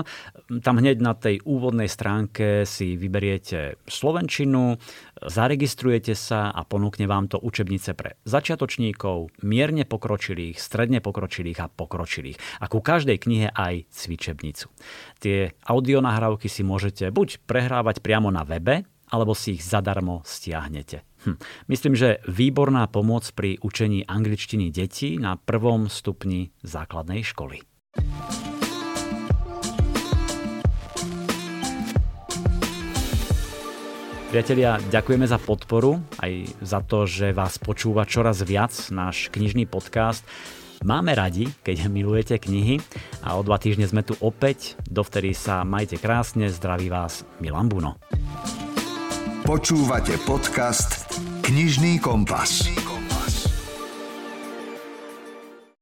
Tam hneď na tej úvodnej stránke si vyberiete Slovenčinu, zaregistrujete sa a ponúkne vám to učebnice pre začiatočníkov, mierne pokročilých, stredne pokročilých a pokročilých. A ku každej knihe aj cvičebnicu. Tie audionahrávky si môžete buď prehrávať priamo na webe, alebo si ich zadarmo stiahnete. Hm. Myslím, že výborná pomoc pri učení angličtiny detí na prvom stupni základnej školy. Priatelia, ďakujeme za podporu, aj za to, že vás počúva čoraz viac náš knižný podcast. Máme radi, keď milujete knihy a o dva týždne sme tu opäť. Dovtedy sa majte krásne, zdraví vás Milan Buno. Počúvate podcast Knižný kompas.